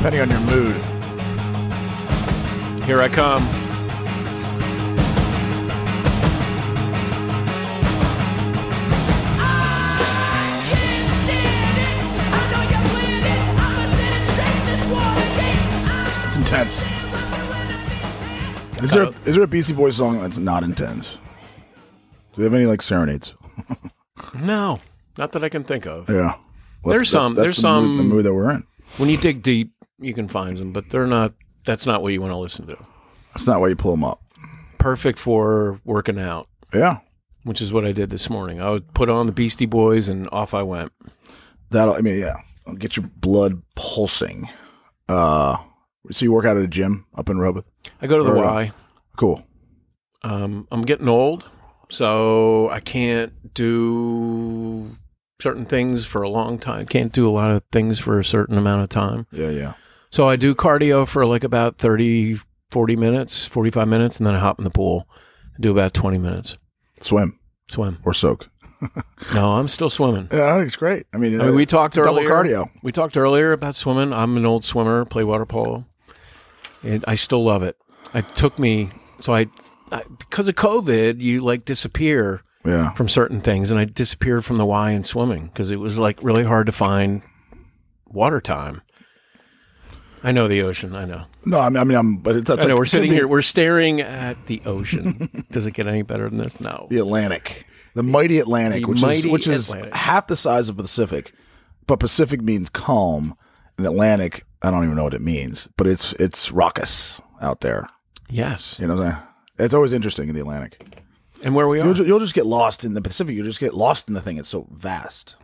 depending on your mood. Here I come. It's intense. Is there a, is there a Beastie Boys song that's not intense? Do we have any like serenades? No, not that I can think of. Yeah. There's some- that's there's the mood- some- the mood that we're in. When you dig deep, you can find them, but they're not. That's not what you want to listen to. That's not why you pull them up. Perfect for working out, Yeah. which is what I did this morning. I would put on the Beastie Boys and off I went. That'll. I mean, yeah. It'll get your blood pulsing. Uh, so you work out at a gym up in Rehoboth. I go to the Very Y. Cool. Um, I'm getting old, so I can't do certain things for a long time. Can't do a lot of things for a certain amount of time. Yeah, yeah. So I do cardio for like about 30, 40 minutes, 45 minutes, and then I hop in the pool. do about 20 minutes. Swim Swim. or soak. No, I'm still swimming. Yeah, I think it's great. I mean, I mean, we talked double earlier. cardio. We talked earlier about swimming. I'm an old swimmer, play water polo. And I still love it. It took me so I, I because of COVID, you like disappear Yeah. from certain things, and I disappeared from the Y in swimming because it was like really hard to find water time. I know the ocean. I know. No, I mean, I mean, I'm. But it's that's I know. like, We're sitting be here. We're staring at the ocean. Does it get any better than this? No. The Atlantic, the mighty Atlantic, The which is mighty which is Atlantic. half the size of the Pacific, but Pacific means calm, and Atlantic, I don't even know what it means, but it's it's raucous out there. Yes. You know what I'm saying? It's always interesting in the Atlantic. And where we are. You'll you'll just get lost in the Pacific. You'll just get lost in the thing. It's so vast.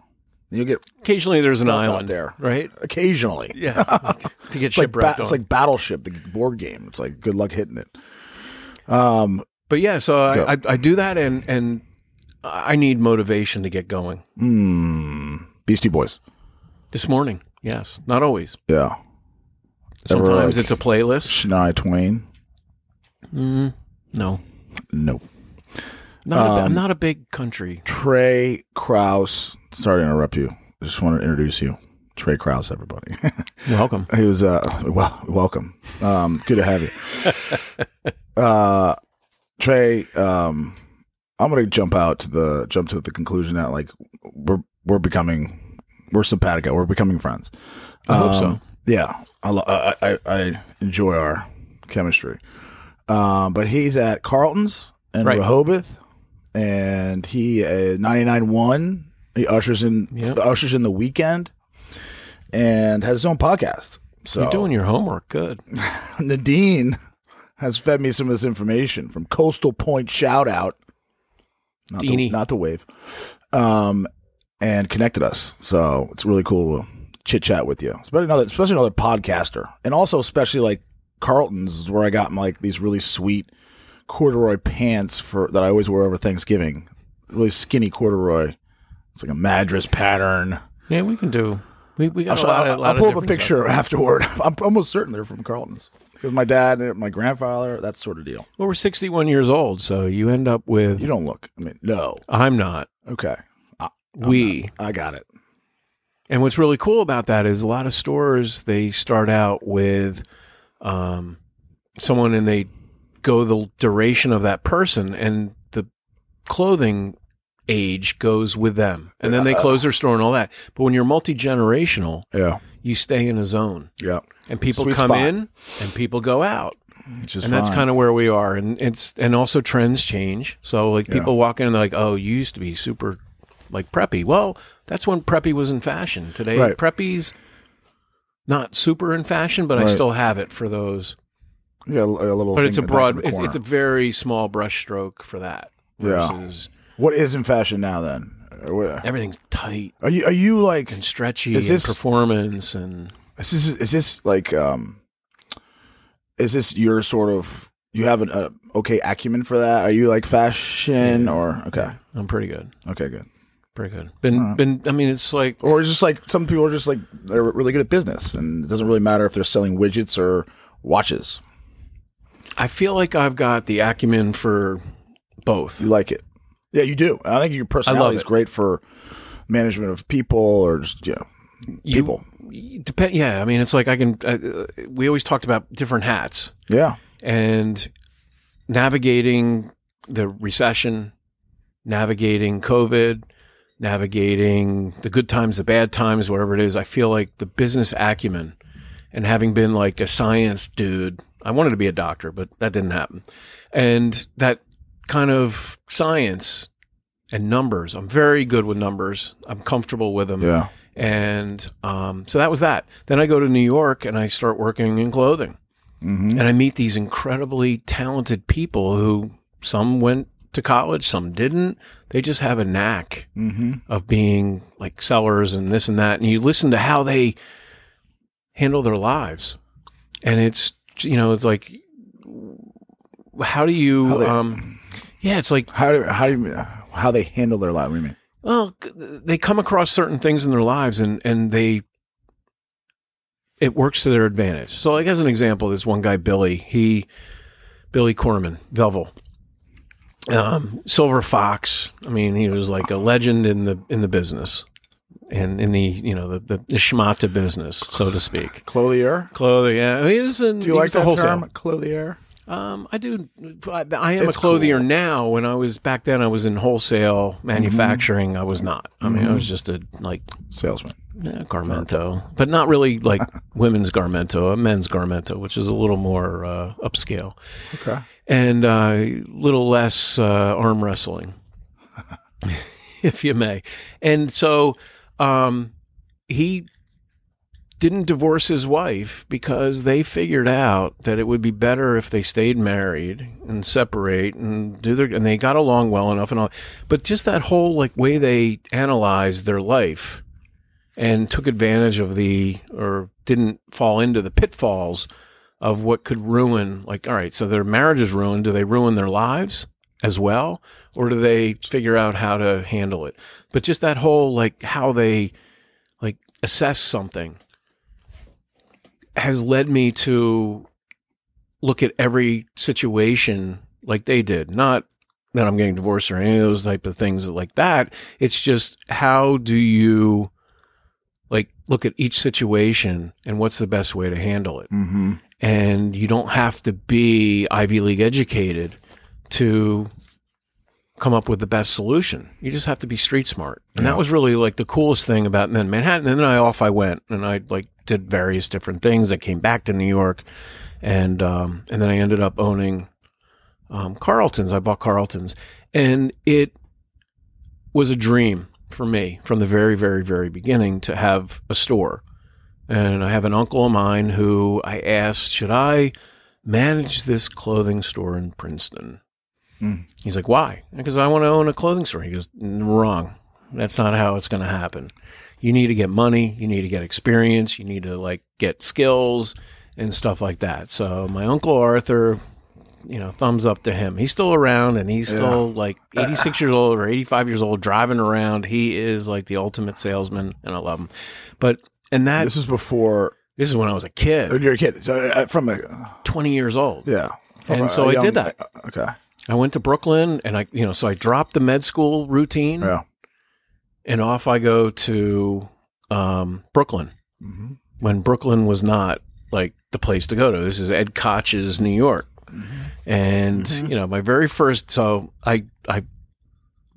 You'll get Occasionally, there's an island there. right? occasionally. Yeah. to get It's like, ba- shipwrecked it's like Battleship, the board game. It's like good luck hitting it. Um, But yeah, so I, I, I do that, and and I need motivation to get going. mm, Beastie Boys. This morning, yes, not always. Yeah. Sometimes like, it's a playlist. Shania Twain. Mm, no, No. Not a, Um, I'm not a big country. Trey Kraus. Sorry to interrupt you. I just want to introduce you. Trey Kraus, everybody. Welcome. he was uh well welcome. Um good to have you. uh Trey, um I'm gonna jump out to the jump to the conclusion that like we're we're becoming we're simpatico, we're becoming friends. I hope so. Um, Yeah. I, lo- I I I enjoy our chemistry. Um but he's at Carlton's in Right. Rehoboth and he is 99.1 he ushers in Yep. ushers in the weekend and has his own podcast. So You're doing your homework. Good. Nadine has fed me some of this information from Coastal Point Shout Out, not the, not the wave, um, and connected us. So it's really cool to chit chat with you, especially another, especially another podcaster, and also especially like Carlton's is where I got like these really sweet corduroy pants for that I always wear over Thanksgiving. Really skinny corduroy. It's like a madras pattern. Yeah, we can do. We we got I'll, a lot of. I'll, lot I'll of pull up a picture stuff. afterward. I'm almost certain they're from Carlton's. Because my dad, my grandfather, that sort of deal. Well, we're 61 years old, so you end up with. You don't look. I mean, no. I'm not. Okay, we. I got it. And what's really cool about that is a lot of stores they start out with um, someone and they go the duration of that person, and the clothing age goes with them, and then they close their store and all that. But when you're multi generational, Yeah, you stay in a zone, yeah. and people Sweet come spot. in and people go out. Which is and that's kind of where we are. And it's and also trends change. So like people walk in and they're like oh you used to be super like preppy. Well that's when preppy was in fashion. Today Right. preppy's not super in fashion but i still have it for those yeah, a, little. but it's a broad it's, it's a very small brush stroke for that Yeah. what is in fashion now? Then everything's tight are you are you like and stretchy Is and this- performance and is this is this like um is this your sort of you have an uh, okay acumen for that? Are you like fashion or okay i'm pretty good okay good pretty good been been i mean it's like or just like some people are just like they're really good at business and it doesn't really matter if they're selling widgets or watches. I feel like i've got the acumen for both You like it. Yeah, you do. I think your personality is great for management of people or just yeah, You- people. depend. Yeah, I mean, it's like I can. Uh, we always talked about different hats Yeah. and navigating the recession, navigating COVID, navigating the good times, the bad times, whatever it is. I feel like the business acumen and having been like a science dude, I wanted to be a doctor, but that didn't happen. And that kind of science and numbers, I'm very good with numbers. I'm comfortable with them. Yeah. And um, so that was that. Then I go to New York and I start working in clothing. hmm And I meet these incredibly talented people who some went to college, some didn't. They just have a knack hmm of being like sellers and this and that. And you listen to how they handle their lives. And it's, you know, it's like, how do you, How they- um, yeah, it's like, How do how do you, how they handle their life? What do you mean? well, they come across certain things in their lives and, and they, it works to their advantage. So, like, as an example, this one guy, Billy, he, Billy Corman, Velvel, um, Silver Fox. I mean, he was like a legend in the, in the business and in the, you know, the, the, the schmata business, so to speak. Clothier. Clothing, yeah. He was in, Do you like the wholesale. term? Clothier. Um, I do. I, I am It's a clothier cool. now. When I was back then, I was in wholesale manufacturing. I was not. I mean, I was just a like Salesman. yeah, garmento, but not really like women's garmento, a men's garmento, which is a little more uh, upscale Okay. and a little less uh, arm wrestling, if you may. And so um, he didn't divorce his wife because they figured out that it would be better if they stayed married and separate and do their and they got along well enough and all. But just that whole like way they analyzed their life and took advantage of the or didn't fall into the pitfalls of what could ruin like all right so their marriage is ruined. Do they ruin their lives as well or do they figure out how to handle it? But just that whole like how they like assess something has led me to look at every situation like they did. Not that i'm getting divorced or any of those type of things like that. It's just how do you like look at each situation and what's the best way to handle it? Mm-hmm. and you don't have to be Ivy League educated to come up with the best solution. You just have to be street smart. And Yeah. that was really like the coolest thing about then Manhattan. And then I off I went and I like did various different things. I came back to New York and um and then I ended up owning um Carlton's. I bought Carlton's and it was a dream for me from the very, very, very beginning to have a store. And I have an uncle of mine who I asked, should I manage this clothing store in Princeton? Hmm. He's like, why? Because I want to own a clothing store. He goes, wrong. That's not how it's going to happen. You need to get money. You need to get experience. You need to like get skills and stuff like that. So my uncle Arthur, you know, thumbs up to him. He's still around and he's still like 86 years old or 85 years old driving around. He is like the ultimate salesman and I love him. But, and that, This is before this is when I was a kid, when you're a kid. So, uh, from a 20 years old. yeah. From And a- so a I did that. Okay. I went to Brooklyn and I, you know, so I dropped the med school routine Yeah. and off I go to um, Brooklyn Mm-hmm. when Brooklyn was not like the place to go to. This is Ed Koch's New York. And, Mhm. you know, my very first, so I, I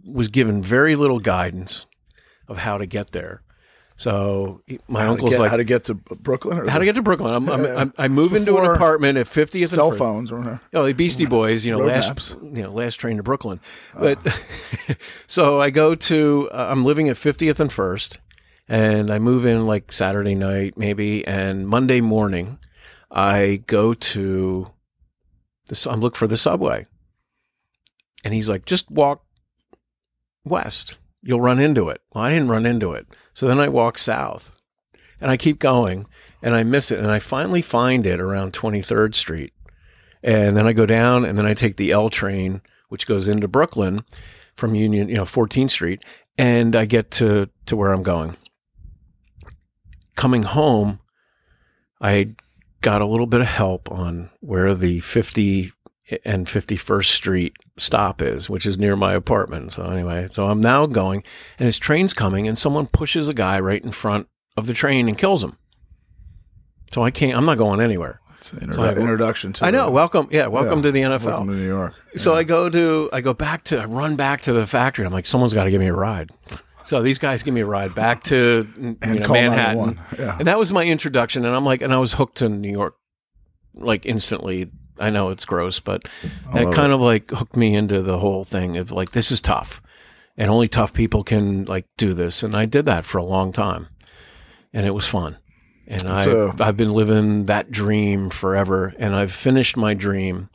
was given very little guidance of how to get there. So my how uncle's get, like, how to get to Brooklyn? Or how to get to Brooklyn? I'm, I'm, I'm, I move into an apartment at 50th and cell phones or. Oh, the Beastie Boys, you know, last maps. you know, last train to Brooklyn. But so I go to uh, I'm living at 50th and First, and I move in like Saturday night maybe, and Monday morning I go to this. I'm looking for the subway, and he's like, just walk west. You'll run into it. Well, I didn't run into it, so then I walk south, and I keep going, and I miss it, and I finally find it around 23rd Street and then I go down, and then I take the L train, which goes into Brooklyn from Union, you know, 14th Street, and I get to to where I'm going. Coming home, I got a little bit of help on where the 50 and 51st Street stop is, which is near my apartment. So anyway, so I'm now going, and his train's coming, and someone pushes a guy right in front of the train and kills him. So I can't. I'm not going anywhere. It's an introdu- So I- introduction to I know. the- Welcome. Yeah. Welcome Yeah. to the NFL. welcome to New York. So I go to I go back to I run back to the factory. I'm like, someone's got to give me a ride. So these guys give me a ride back to you know, Manhattan, Yeah. and that was my introduction. And I'm like, and I was hooked to New York, like instantly. I know it's gross, but it love kind of like hooked me into the whole thing of like this is tough, and only tough people can like do this. And I did that for a long time, and it was fun. And I So- I've been living that dream forever, and I've finished my dream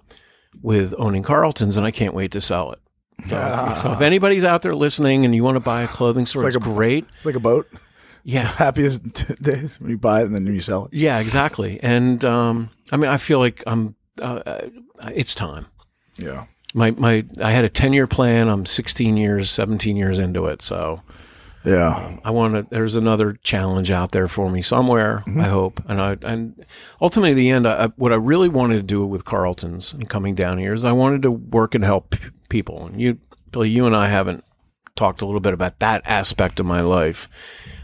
with owning Carlton's, and I can't wait to sell it. So, if, so if anybody's out there listening and you want to buy a clothing store, it's, like a- great. It's like a boat. Yeah, Happiest days when you buy it and then you sell it. yeah, exactly. And um, I mean, I feel like I'm. Uh, uh, it's time. Yeah. My my, I had a ten year plan. I'm 16 years, 17 years into it. So Yeah. I want to. There's another challenge out there for me somewhere. I hope. And I and ultimately, at the end, I, what I really wanted to do with Carlton's and coming down here is I wanted to work and help people. And you, Billy, you and I haven't talked a little bit about that aspect of my life,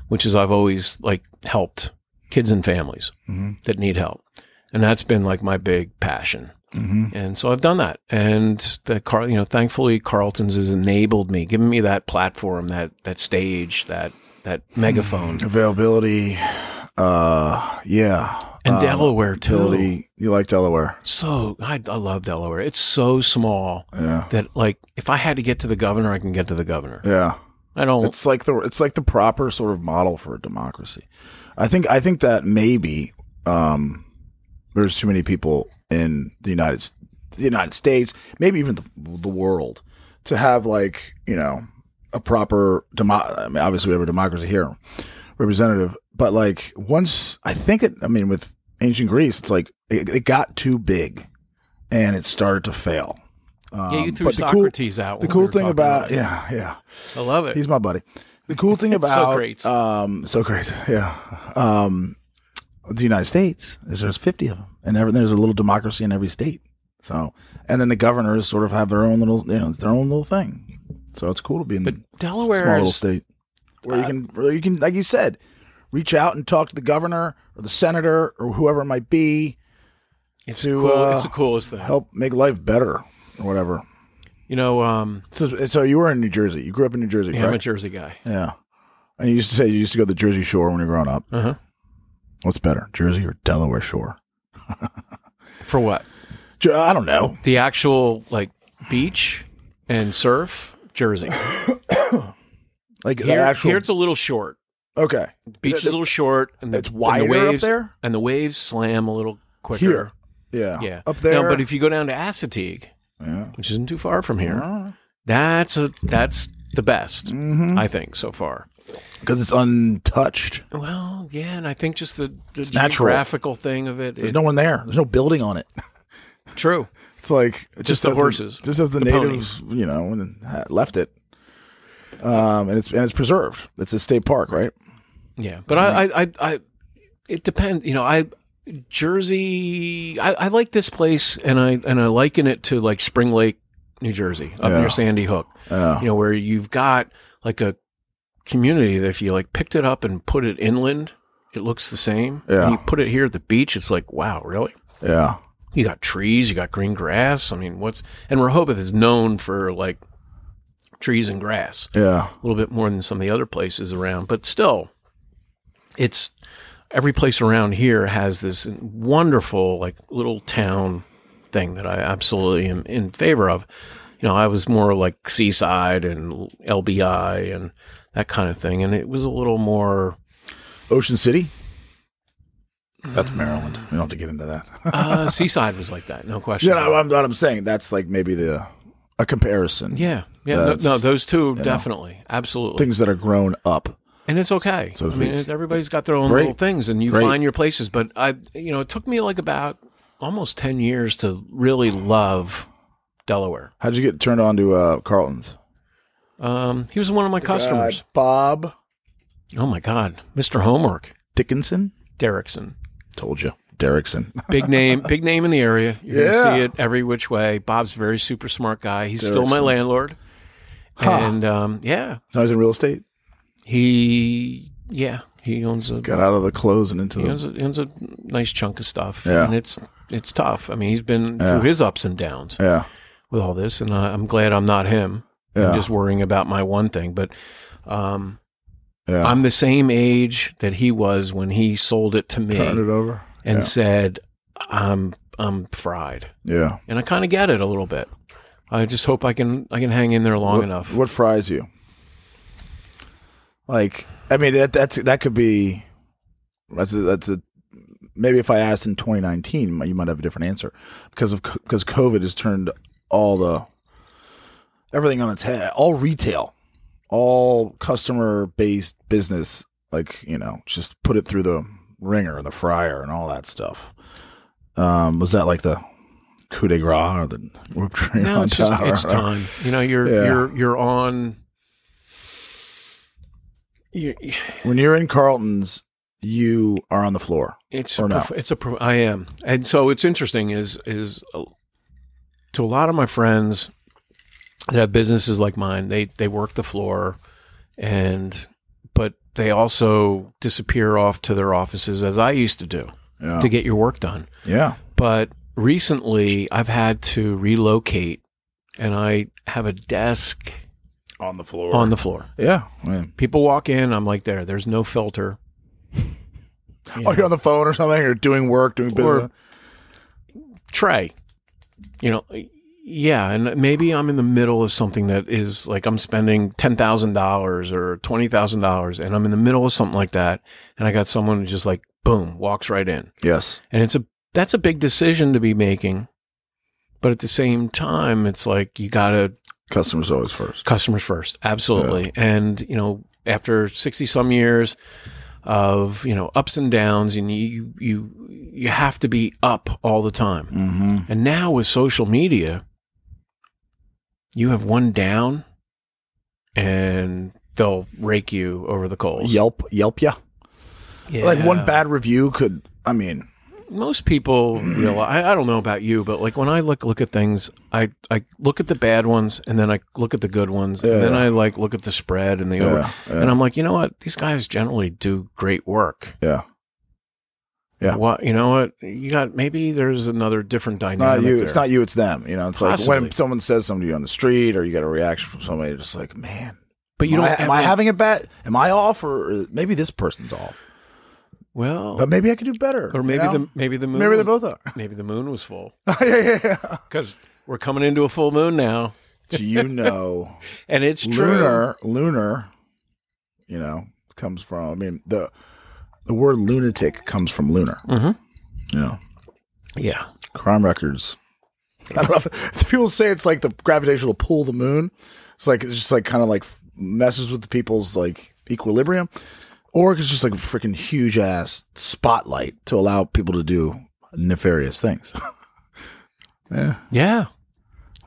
which is I've always like helped kids and families that need help, and that's been like my big passion. hmm And so I've done that. And the Car, you know, thankfully Carlton's has enabled me, given me that platform, that that stage, that that megaphone. Availability. Uh, yeah. And Um, Delaware too. Ability. You like Delaware? So I, I love Delaware. It's so small Yeah. that like if I had to get to the governor, I can get to the governor. Yeah. I don't. It's like the it's like the proper sort of model for a democracy. I think I think that maybe um, there's too many people in the United the United States, maybe even the, the world, to have like you know a proper demo. I mean, obviously we have a democracy here, representative, but like once I think it. I mean, with ancient Greece, it's like it, it got too big, and it started to fail. Um, yeah, you threw but the cool, Socrates out. the when we cool thing talking about yeah yeah I love it. He's my buddy. The cool thing about So about great. um, so great, yeah. Um, the United States is there's 50 of them, and every, there's a little democracy in every state. So, and then the governors sort of have their own little, you know, it's their own little thing. So it's cool to be in But a Delaware small little state where you can, where you can, like you said, reach out and talk to the governor or the senator or whoever it might be, It's, to, cool, uh, it's the coolest thing. help make life better or whatever. You know, um, So, so you were in New Jersey. You grew up in New Jersey, yeah, I'm a? Jersey guy. Yeah. And you used to say you used to go to the Jersey Shore when you were growing up. Uh huh. What's better, Jersey or Delaware Shore? For what? I don't know. The actual like beach and surf, Jersey. Like Here, actual. here it's a little short. okay. Beach is a little short, and the, It's and wider the waves, up there. and the waves slam a little quicker. Here. Yeah. Yeah. Up there. No, but if you go down to Assateague, yeah. which isn't too far from here, Uh-huh. that's a that's the best Mm-hmm. I think so far. Because it's untouched. Well, yeah, and I think just the, the natural. geographical thing of it. There's it- no one there. There's no building on it. true. It's like it Just the as horses, just as the, the natives, you know, left it. Um, and it's and it's preserved. It's a state park, right? Yeah, but I, I, I, I, it depends. You know, I Jersey. I, I like this place, and I and I liken it to like Spring Lake, New Jersey, up Yeah. near Sandy Hook. Yeah. You know, where you've got like a community that if you like picked it up and put it inland, it looks the same. Yeah. And you put it here at the beach, it's like, wow, really? Yeah. You got trees, you got green grass. I mean, what's and Rehoboth is known for like trees and grass Yeah. a little bit more than some of the other places around, but still, it's every place around here has this wonderful like little town thing that I absolutely am in favor of. You know, I was more like seaside and LBI and that kind of thing, and it was a little more. Ocean City. That's Maryland. We don't have to get into that. Uh, seaside was like that, no question. yeah, no, I'm, what I'm saying that's like maybe the a comparison. yeah, yeah, no, no, those two definitely, absolutely. Things that are grown up. and it's okay. So I mean, it, everybody's got their own Great. little things, and you Great. find your places. But I, you know, it took me like about almost ten years to really love Delaware. How'd you get turned on to uh, Carlton's? Um, he was one of my customers. Uh, Bob oh my God, Mr. Homework, Dickinson. Derrickson, Told you, Derrickson. big name, big name in the area. You're Yeah. gonna see it every which way. Bob's a very super smart guy. He's still my landlord, Huh. and um, yeah, so he's in real estate. he Yeah, he owns a Got out of the clothes and into he the. owns a, owns a nice chunk of stuff. Yeah. and it's it's tough. I mean, he's been Yeah. through his ups and downs Yeah. with all this, and I, I'm glad I'm not him. Yeah. I'm just worrying about my one thing, but. Um, yeah. I'm the same age that he was when he sold it to me Turned it over. and yeah. said, "I'm I'm fried," Yeah. and I kind of get it a little bit. I just hope I can I can hang in there long what, enough. What fries you? Like, I mean, that that's that could be. That's a, that's a maybe if I asked in 2019, you might have a different answer because of because COVID has turned all the everything on its head. All retail, all customer based business, like you know, just put it through the ringer and the fryer and all that stuff. Um, was that like the coup de grace or the whipped cream no, it's just it's time. You know, you're Yeah. you're you're on. You, when you're in Carlton's, you are on the floor. it's Or no? prof- it's a pro- I am, and so it's interesting is is uh, to a lot of my friends that have businesses like mine, they they work the floor, and but they also disappear off to their offices as I used to do Yeah, to get your work done. yeah, But recently, I've had to relocate, and I have a desk on the floor. on the floor. yeah. Man. People walk in, I'm like there. There's no filter. You Oh, know, you're on the phone or something. You're doing work, doing Or- business. tray. You know, yeah, and maybe I'm in the middle of something that is like I'm spending ten thousand dollars or twenty thousand dollars, and I'm in the middle of something like that, and I got someone who just like boom walks right in, yes, and it's a that's a big decision to be making, but at the same time, it's like you gotta customers always first. customers first absolutely. And you know after 60 some years of you know ups and downs and you you you have to be up all the time. Mm-hmm. and now with social media you have one down and they'll rake you over the coals Yelp, Yelp, yeah. yeah. Like one bad review could. I mean, most people realize I, I don't know about you but like when i look look at things i i look at the bad ones and then i look at the good ones and then i like look at the spread and the over yeah, yeah, And I'm like, you know what? These guys generally do great work. yeah. Yeah. What you know what? You got maybe there's another different It's dynamic. not you. there. It's not you. It's them. You know. It's like when someone says something to you on the street, or you get a reaction from somebody, just like, man, But you am, don't. I, am I having it bad? Am I off, or maybe this person's off? Well, But maybe I could do better. or maybe you know? the maybe the moon. maybe they was, both are. maybe the moon was full yeah, yeah, yeah. because we're coming into a full moon now, Do you know and it's true. lunar? Lunar, you know, comes from. I mean the the word lunatic comes from lunar. Mhm. You know, Yeah. crime records. I don't know if people say it's like the gravitational pull of the moon. It's like it's just like kind of like messes with the people's like equilibrium, or it's just like a freaking huge ass spotlight to allow people to do nefarious things. yeah, Yeah.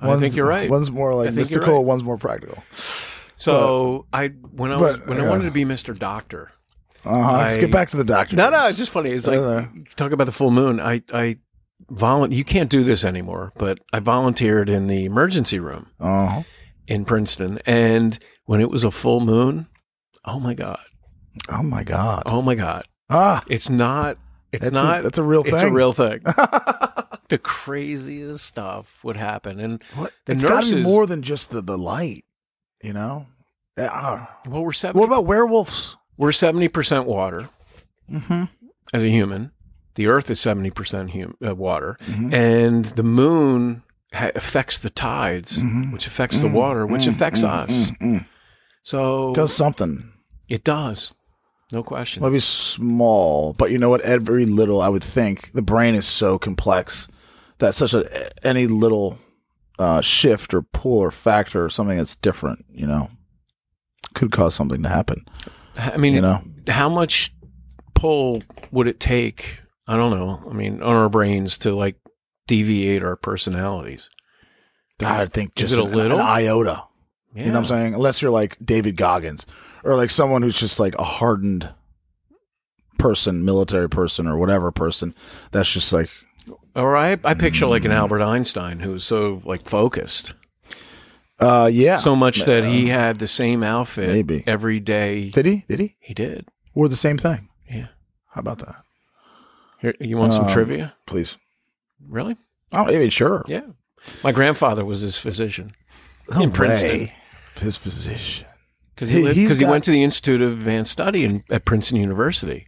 I think One's- you're right. One's more like I think you're mystical. right. One's more practical. So I when I was but, when I wanted to be Mr. Doctor. Uh-huh. Let's I- get back to the doctor. No, no, it's just funny. It's like Uh, talk about the full moon. I I volun. You can't do this anymore, but I volunteered in the emergency room uh-huh. in Princeton, and when it was a full moon, oh my god, Oh my god. oh my god, Ah, it's not. It's that's not. A, that's a real thing. it's a real thing. the craziest stuff would happen, and What? The It's got to be nurses- more than just the, the light, you know? Uh, well, we're what about werewolves? We're seventy percent water Mm-hmm. as a human. The Earth is seventy percent hum- uh, water, Mhm. and the moon ha- affects the tides, Mhm. which affects the water, which Mm, affects mm, us. So Does something. it does, no question. Maybe small, but you know what? Every little, I would think, the brain is so complex that such a any little uh, shift or pull or factor or something that's different, you know, could cause something to happen. I mean, You know, how much pull would it take? I don't know. I mean, on our brains to like deviate our personalities. I think Is just it a an- little? an iota. Yeah. You know what I'm saying? Unless you're like David Goggins or like someone who's just like a hardened person, military person or whatever person that's just like, Or I, I picture like an mm. Albert Einstein who's so like focused, uh, yeah. so much that he had the same outfit Maybe. every day. Did he? Did he? He did. Or the same thing. Yeah. How about that? Here, you want some Um, trivia? Please. Really? Oh, I mean, sure. Yeah. My grandfather was his physician No in Princeton. His physician. because He- he, lived- he got- went to the Institute of Advanced Study in, at Princeton University.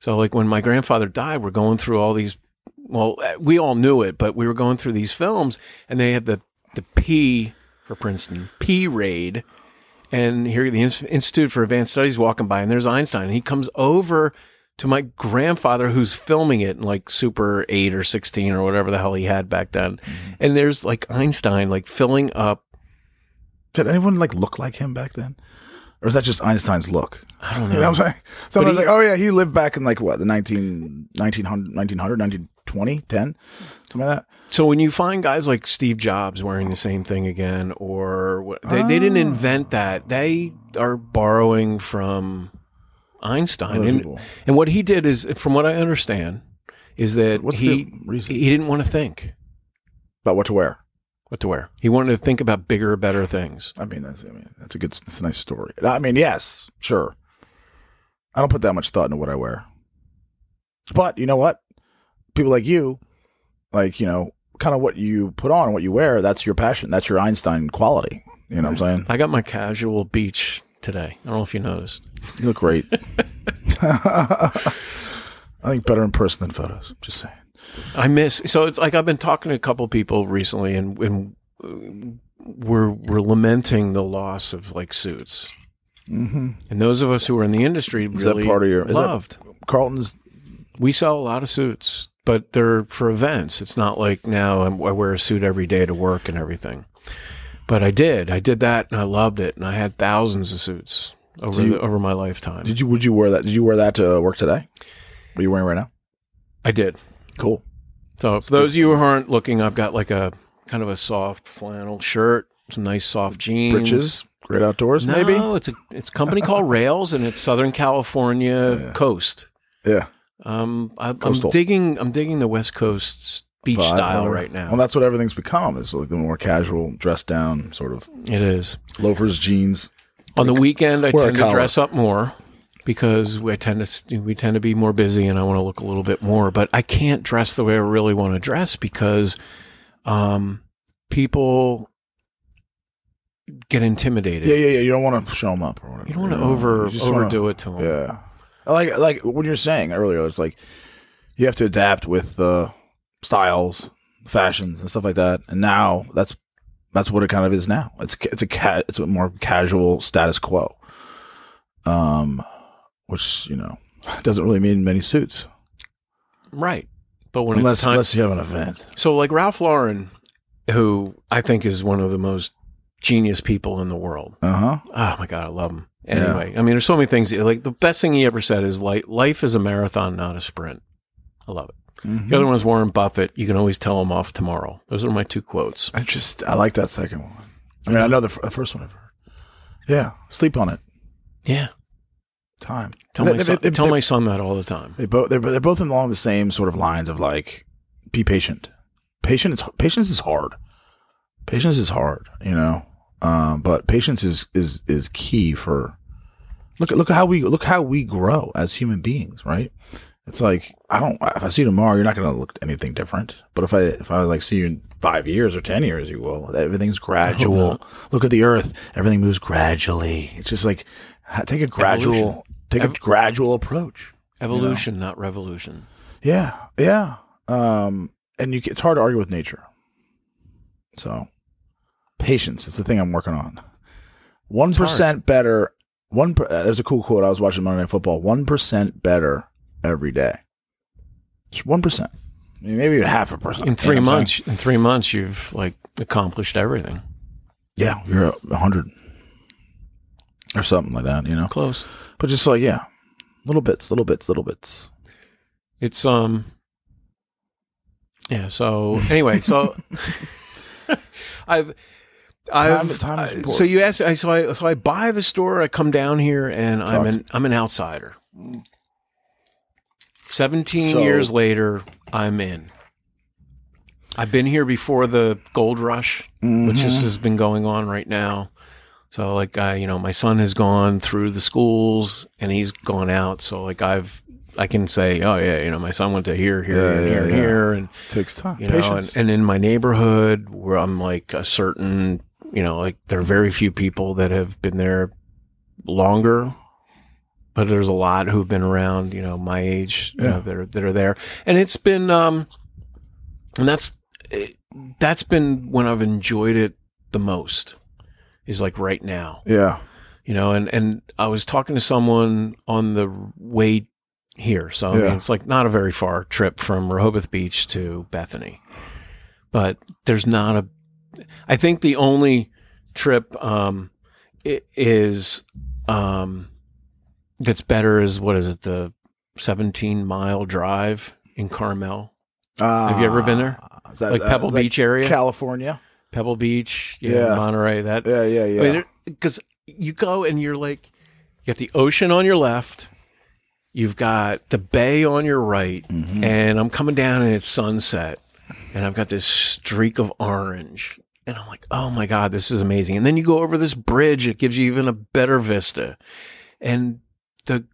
So, like when my grandfather died, we're going through all these. Well, uh, we all knew it, but we were going through these films, and they had the the P for Princeton P-rade, and here the Institute for Advanced Studies walking by, and there's Einstein. And he comes over to my grandfather who's filming it in like Super Eight or sixteen or whatever the hell he had back then, mm-hmm. and there's like Einstein like filling up. Did anyone like look like him back then? Or is that just Einstein's look? I don't You know I'm saying? Someone's he- like, oh yeah, he lived back in like what, the 19, 1900, 1900, 1920, 10? Something like that? So when you find guys like Steve Jobs wearing the same thing again, or they, they didn't Ah. invent that, they are borrowing from Einstein. And, and what he did is, from what I understand, is that What's he he didn't want to think About what to wear. what to wear. He wanted to think about bigger, better things. I mean, that's, I mean, that's a good, that's a nice story. I mean, yes, sure. I don't put that much thought into what I wear. But you know what? People like you, like, you know, kind of what you put on, what you wear, that's your passion. That's your Einstein quality. You know what I'm saying? I got my casual beach today. I don't know if you noticed. You look great. I think better in person than photos. Just saying. I miss. So it's like I've been talking to a couple people recently, and, and uh, we're we're lamenting the loss of like suits. Mm-hmm. And those of us who are in the industry Is that part of your- loved. Carlton's. we sell a lot of suits, but they're for events. It's not like now I'm, I wear a suit every day to work and everything. But I did. I did that, and I loved it. And I had thousands of suits over you- the, over my lifetime. Did you? Would you wear that? Did you wear that to work today? What are you wearing right now? I did. Cool. So for those of you who aren't looking, I've got like a kind of a soft flannel shirt, some nice soft jeans. Britches. Great outdoors. No, Maybe. it's a it's a company called Rails, and it's Southern California Yeah. coast. Yeah. Um, I, I'm digging. I'm digging the West Coast's beach Vibe, style right now. Well, that's what everything's become. Is like the more casual, dressed down sort of it is. loafers, jeans. On the weekend, I tend to dress up more because we tend to we tend to be more busy, and I want to look a little bit more. But I can't dress the way I really want to dress because um, people get intimidated. Yeah, yeah, yeah. You don't want to show them up or whatever. You don't want to over just wanna- overdo it to them. Yeah. Like like what you're saying earlier, it's like you have to adapt with the styles, fashions, and stuff like that. And now that's that's what it kind of is now. It's it's a cat. It's a more casual status quo. Um, which you know doesn't really mean many suits Right. But when unless it's time, unless you have an event. So, like Ralph Lauren, who I think is one of the most genius people in the world. Uh huh. Oh my god, I love him. Anyway, I mean, there's so many things. Like the best thing he ever said is, "Like life is a marathon, not a sprint." I love it. Mm-hmm. The other one is Warren Buffett. You can always tell him off tomorrow. Those are my two quotes. I just I like that second one. I mean, I know the, f- the first one I've heard. Yeah, sleep on it. Yeah, Time. tell They- my they- son, they- tell my son that all the time. They both they're, they're both along the same sort of lines of like be patient. Patient is patience is hard. Patience is hard, you know. Um, but patience is is is key for look at look at how we look how we grow as human beings, right? It's like I don't if I see you tomorrow, you're not going to look anything different. But if I if I like see you in five years or ten years, you will. Everything's gradual. Look at the Earth; everything moves gradually. It's just like take a gradual Evolution. take a gradual approach. Evolution, not revolution. Yeah, yeah. Um, and you, it's hard to argue with nature. So, patience is the thing I'm working on. One percent better. One. per- uh, There's a cool quote I was watching Monday Night Football. One percent better every day. Just one percent. I mean, maybe even half a percent In three You know months, in three months, you've like accomplished everything. Yeah, you're a hundred or something like that. You know, Close. but just like yeah, little bits, little bits, little bits. It's um yeah, so anyway, so I've Time- time so you ask I so I so I buy the store, I come down here and I'm an I'm an outsider. 17 So- years later, I'm in. I've been here before the gold rush, which Mm-hmm. just has been going on right now. So like I, you know, my son has gone through the schools and he's gone out. So like I've, I can say, oh yeah, you know, my son went to here, here, Yeah, and yeah, here, yeah. here, and takes time. you know, Patience. and, and in my neighborhood where I'm like a certain, you know, like there are very few people that have been there longer, but there's a lot who've been around, you know, my age, you know, that are that are there. And it's been, um, and that's, it, that's been when I've enjoyed it the most is like right now yeah. you know and and i was talking to someone on the way here so I mean, Yeah. it's like not a very far trip from rehoboth beach to bethany but there's not a i think the only trip um is um that's better is what is it the 17 mile drive in carmel Have you ever been there? Ah, that, like uh, pebble that beach area California. pebble beach yeah, Yeah. monterey that Yeah, yeah, yeah. because you go and you're like, you got the ocean on your left, you've got the bay on your right, Mm-hmm. and I'm coming down and it's sunset, and I've got this streak of orange, and I'm like, oh my god, this is amazing. And then you go over this bridge, it gives you even a better vista, and the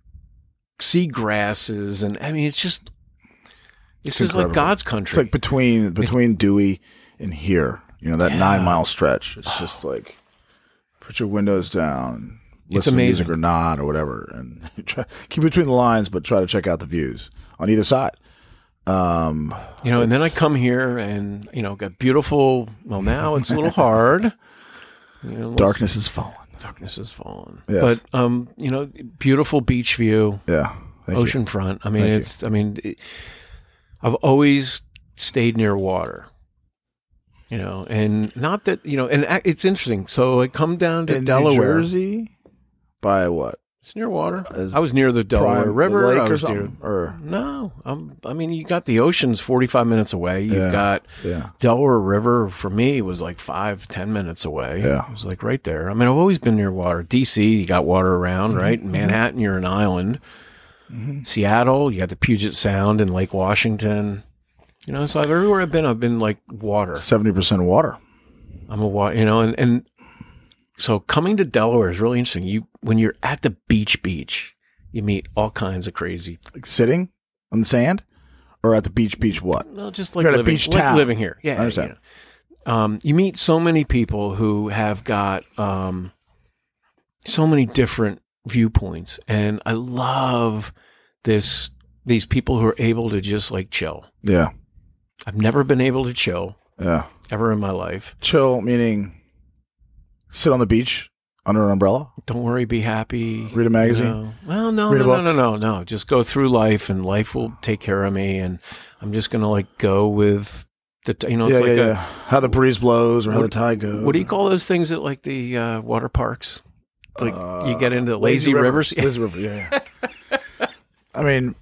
sea grasses, and I mean, it's just. This It's is like incredible. God's It's country. like between between Dewey and here. You know that Yeah. nine mile stretch. It's oh. just like put your windows down, It's listen to music or not or whatever, and try, keep between the lines, but try to check out the views on either side. Um, You know, and then I come here and, you know, got beautiful. Well, now it's a little hard. You know, darkness has fallen. darkness has fallen. Yes. But, um, you know, beautiful beach view, Yeah, Thank you. ocean front. I mean, Thank you. it's, I mean, it, I've always stayed near water, you know, and not that, you know, and it's interesting. So I come down to in Delaware. New Jersey by what? It's near water. Is I was near the Delaware Prime- River. lake I or near, or no, um, I mean, you got the ocean's 45 minutes away. You've Yeah. got, yeah, Delaware River for me was like five, ten minutes away. Yeah. It was like right there. I mean, I've always been near water. DC, you got water around, Mm-hmm. right? Manhattan, you're an island. Seattle, you got the Puget Sound and Lake Washington. You know, so I've everywhere I've been, I've been like water. seventy percent water. I'm a water, you know, and, and so coming to Delaware is really interesting. You when you're at the beach, beach, you meet all kinds of crazy. Like sitting on the sand, or at the beach. Beach what? No, just like You're at a living, beach like town. living here. Yeah, I understand. You, know. um, you meet so many people who have got um, so many different viewpoints, and I love this. These people who are able to just like chill. Yeah, I've never been able to chill yeah. ever in my life. Chill meaning sit on the beach under an umbrella, Don't worry, be happy. read a magazine. You know? Well, no, Read no, no, no, no, no. Just go through life, and life will take care of me. And I'm just gonna like go with the, t- you know, yeah, it's yeah, like a yeah. How the breeze blows or how the tide goes. What do you call those things at like the uh, water parks? Like you get into Uh, lazy, rivers. Lazy river, yeah. yeah. I mean,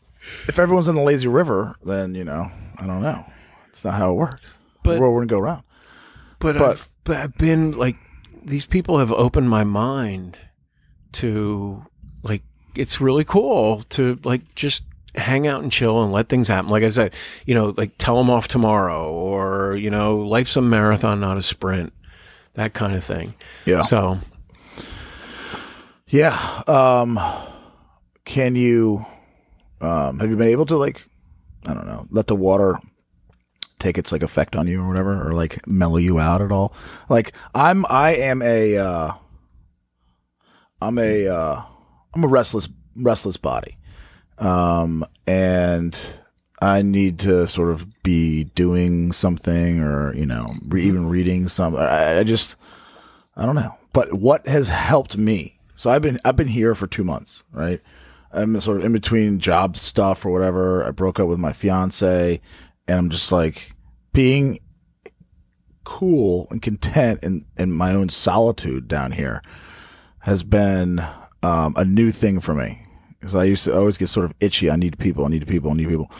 if everyone's in the lazy river, then you know, I don't know. It's not how it works. But- the world wouldn't go round. but but- I've, but I've been like these people have opened my mind to like it's really cool to like just hang out and chill and let things happen. Like I said, you know, like tell them off tomorrow, or you know, life's a marathon, not a sprint. That kind of thing. Yeah, So yeah. Um, can you? Um, have you been able to like, I don't know, let the water take its like effect on you or whatever, or like mellow you out at all? Like I'm, I am a, uh, I'm a, uh, I'm a restless, restless body, um, and I need to sort of be doing something or you know, re- even reading some. I, I just, I don't know. But what has helped me? So I've been I've been here for two months, right? I'm sort of in between job stuff or whatever. I broke up with my fiance, and I'm just like being cool and content in in my own solitude down here has been um, a new thing for me because I used to always get sort of itchy. I need people. I need people. I need people.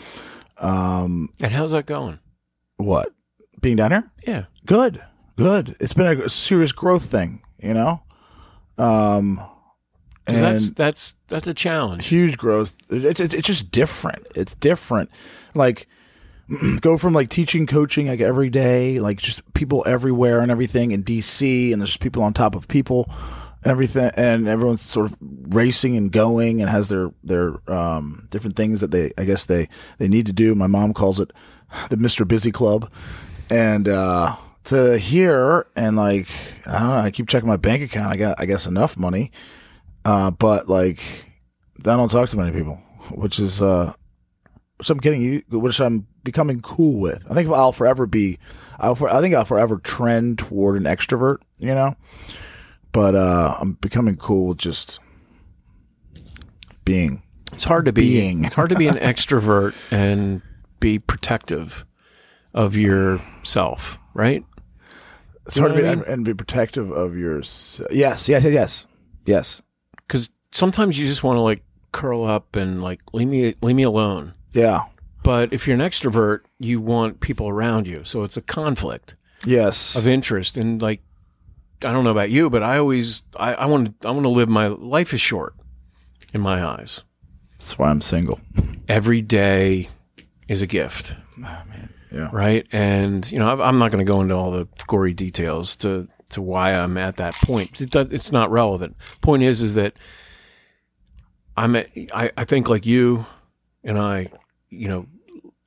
and how's that going? What being down here? Yeah. good good it's been a serious growth thing you know um and that's that's that's a challenge. huge growth it's, it's just different it's different like go from like teaching coaching like every day like just people everywhere and everything in dc and there's people on top of people and everything, and everyone's sort of racing and going, and has their their um, different things that they, I guess they they need to do. My mom calls it the Mister Busy Club, and uh, to here and like I don't know, I keep checking my bank account. I got I guess enough money, uh, but like I don't talk to many people, which is uh, which I'm getting you, which I'm becoming cool with. I think I'll forever be, I'll for, I think I'll forever trend toward an extrovert, you know. But uh, I'm becoming cool with just being. It's hard to be. Being. It's hard to be an extrovert and be protective of yourself, right? It's You hard to be I mean? and, be protective of yours. Yes, yes, yes, yes, yes. Because sometimes you just want to like curl up and like leave me leave me alone. Yeah. But if you're an extrovert, you want people around you, so it's a conflict Yes. of interest. And like, I don't know about you, but I always I, I want to I want to live my life is short in my eyes. That's why I'm single. Every day is a gift. Oh, man, yeah. right? And you know, I'm not going to go into all the gory details to to why I'm at that point. It, it's not relevant. Point is, is that I'm at, I, I think like you and I, you know,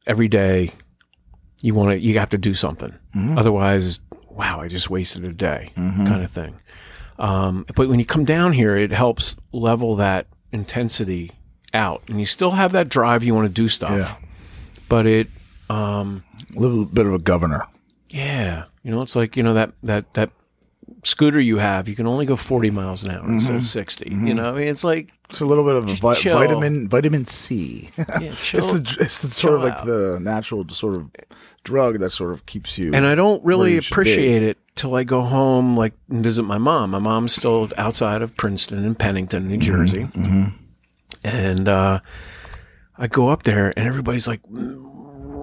every day you want to you have to do something. Otherwise, wow, I just wasted a day, kind of thing. Um, but when you come down here, it helps level that intensity out, and you still have that drive. You want to do stuff, Yeah. but it. Um, A little bit of a governor. yeah, you know, it's like you know that that that scooter you have. You can only go forty miles an hour instead of mm-hmm. 60 You mm-hmm. know, I mean, it's like It's a little bit of a vi- vitamin vitamin C. yeah, chill. it's the it's the sort of like out. the natural sort of drug that sort of keeps you. and I don't really appreciate it till I go home, like and visit my mom. My mom's still outside of Princeton in Pennington, New mm-hmm. Jersey, and uh, I go up there, and everybody's like m-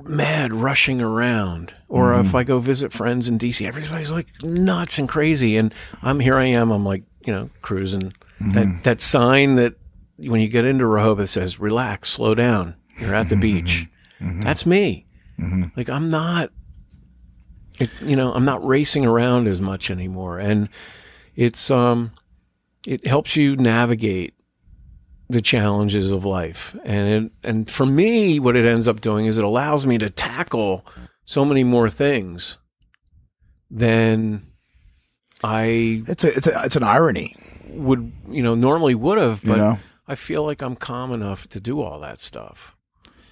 mad, rushing around. Or if mm-hmm. I go visit friends in DC, everybody's like nuts and crazy, and I'm here. I am. I'm like you know cruising. That mm-hmm. that sign that when you get into Rehoboth says "relax, slow down." You're at the mm-hmm. beach. That's me. Like I'm not it, you know, I'm not racing around as much anymore, and it's um, it helps you navigate the challenges of life, and it, and for me, what it ends up doing is it allows me to tackle so many more things than I It's a it's a it's an irony, would you know normally would have, you but know. I feel like I'm calm enough to do all that stuff.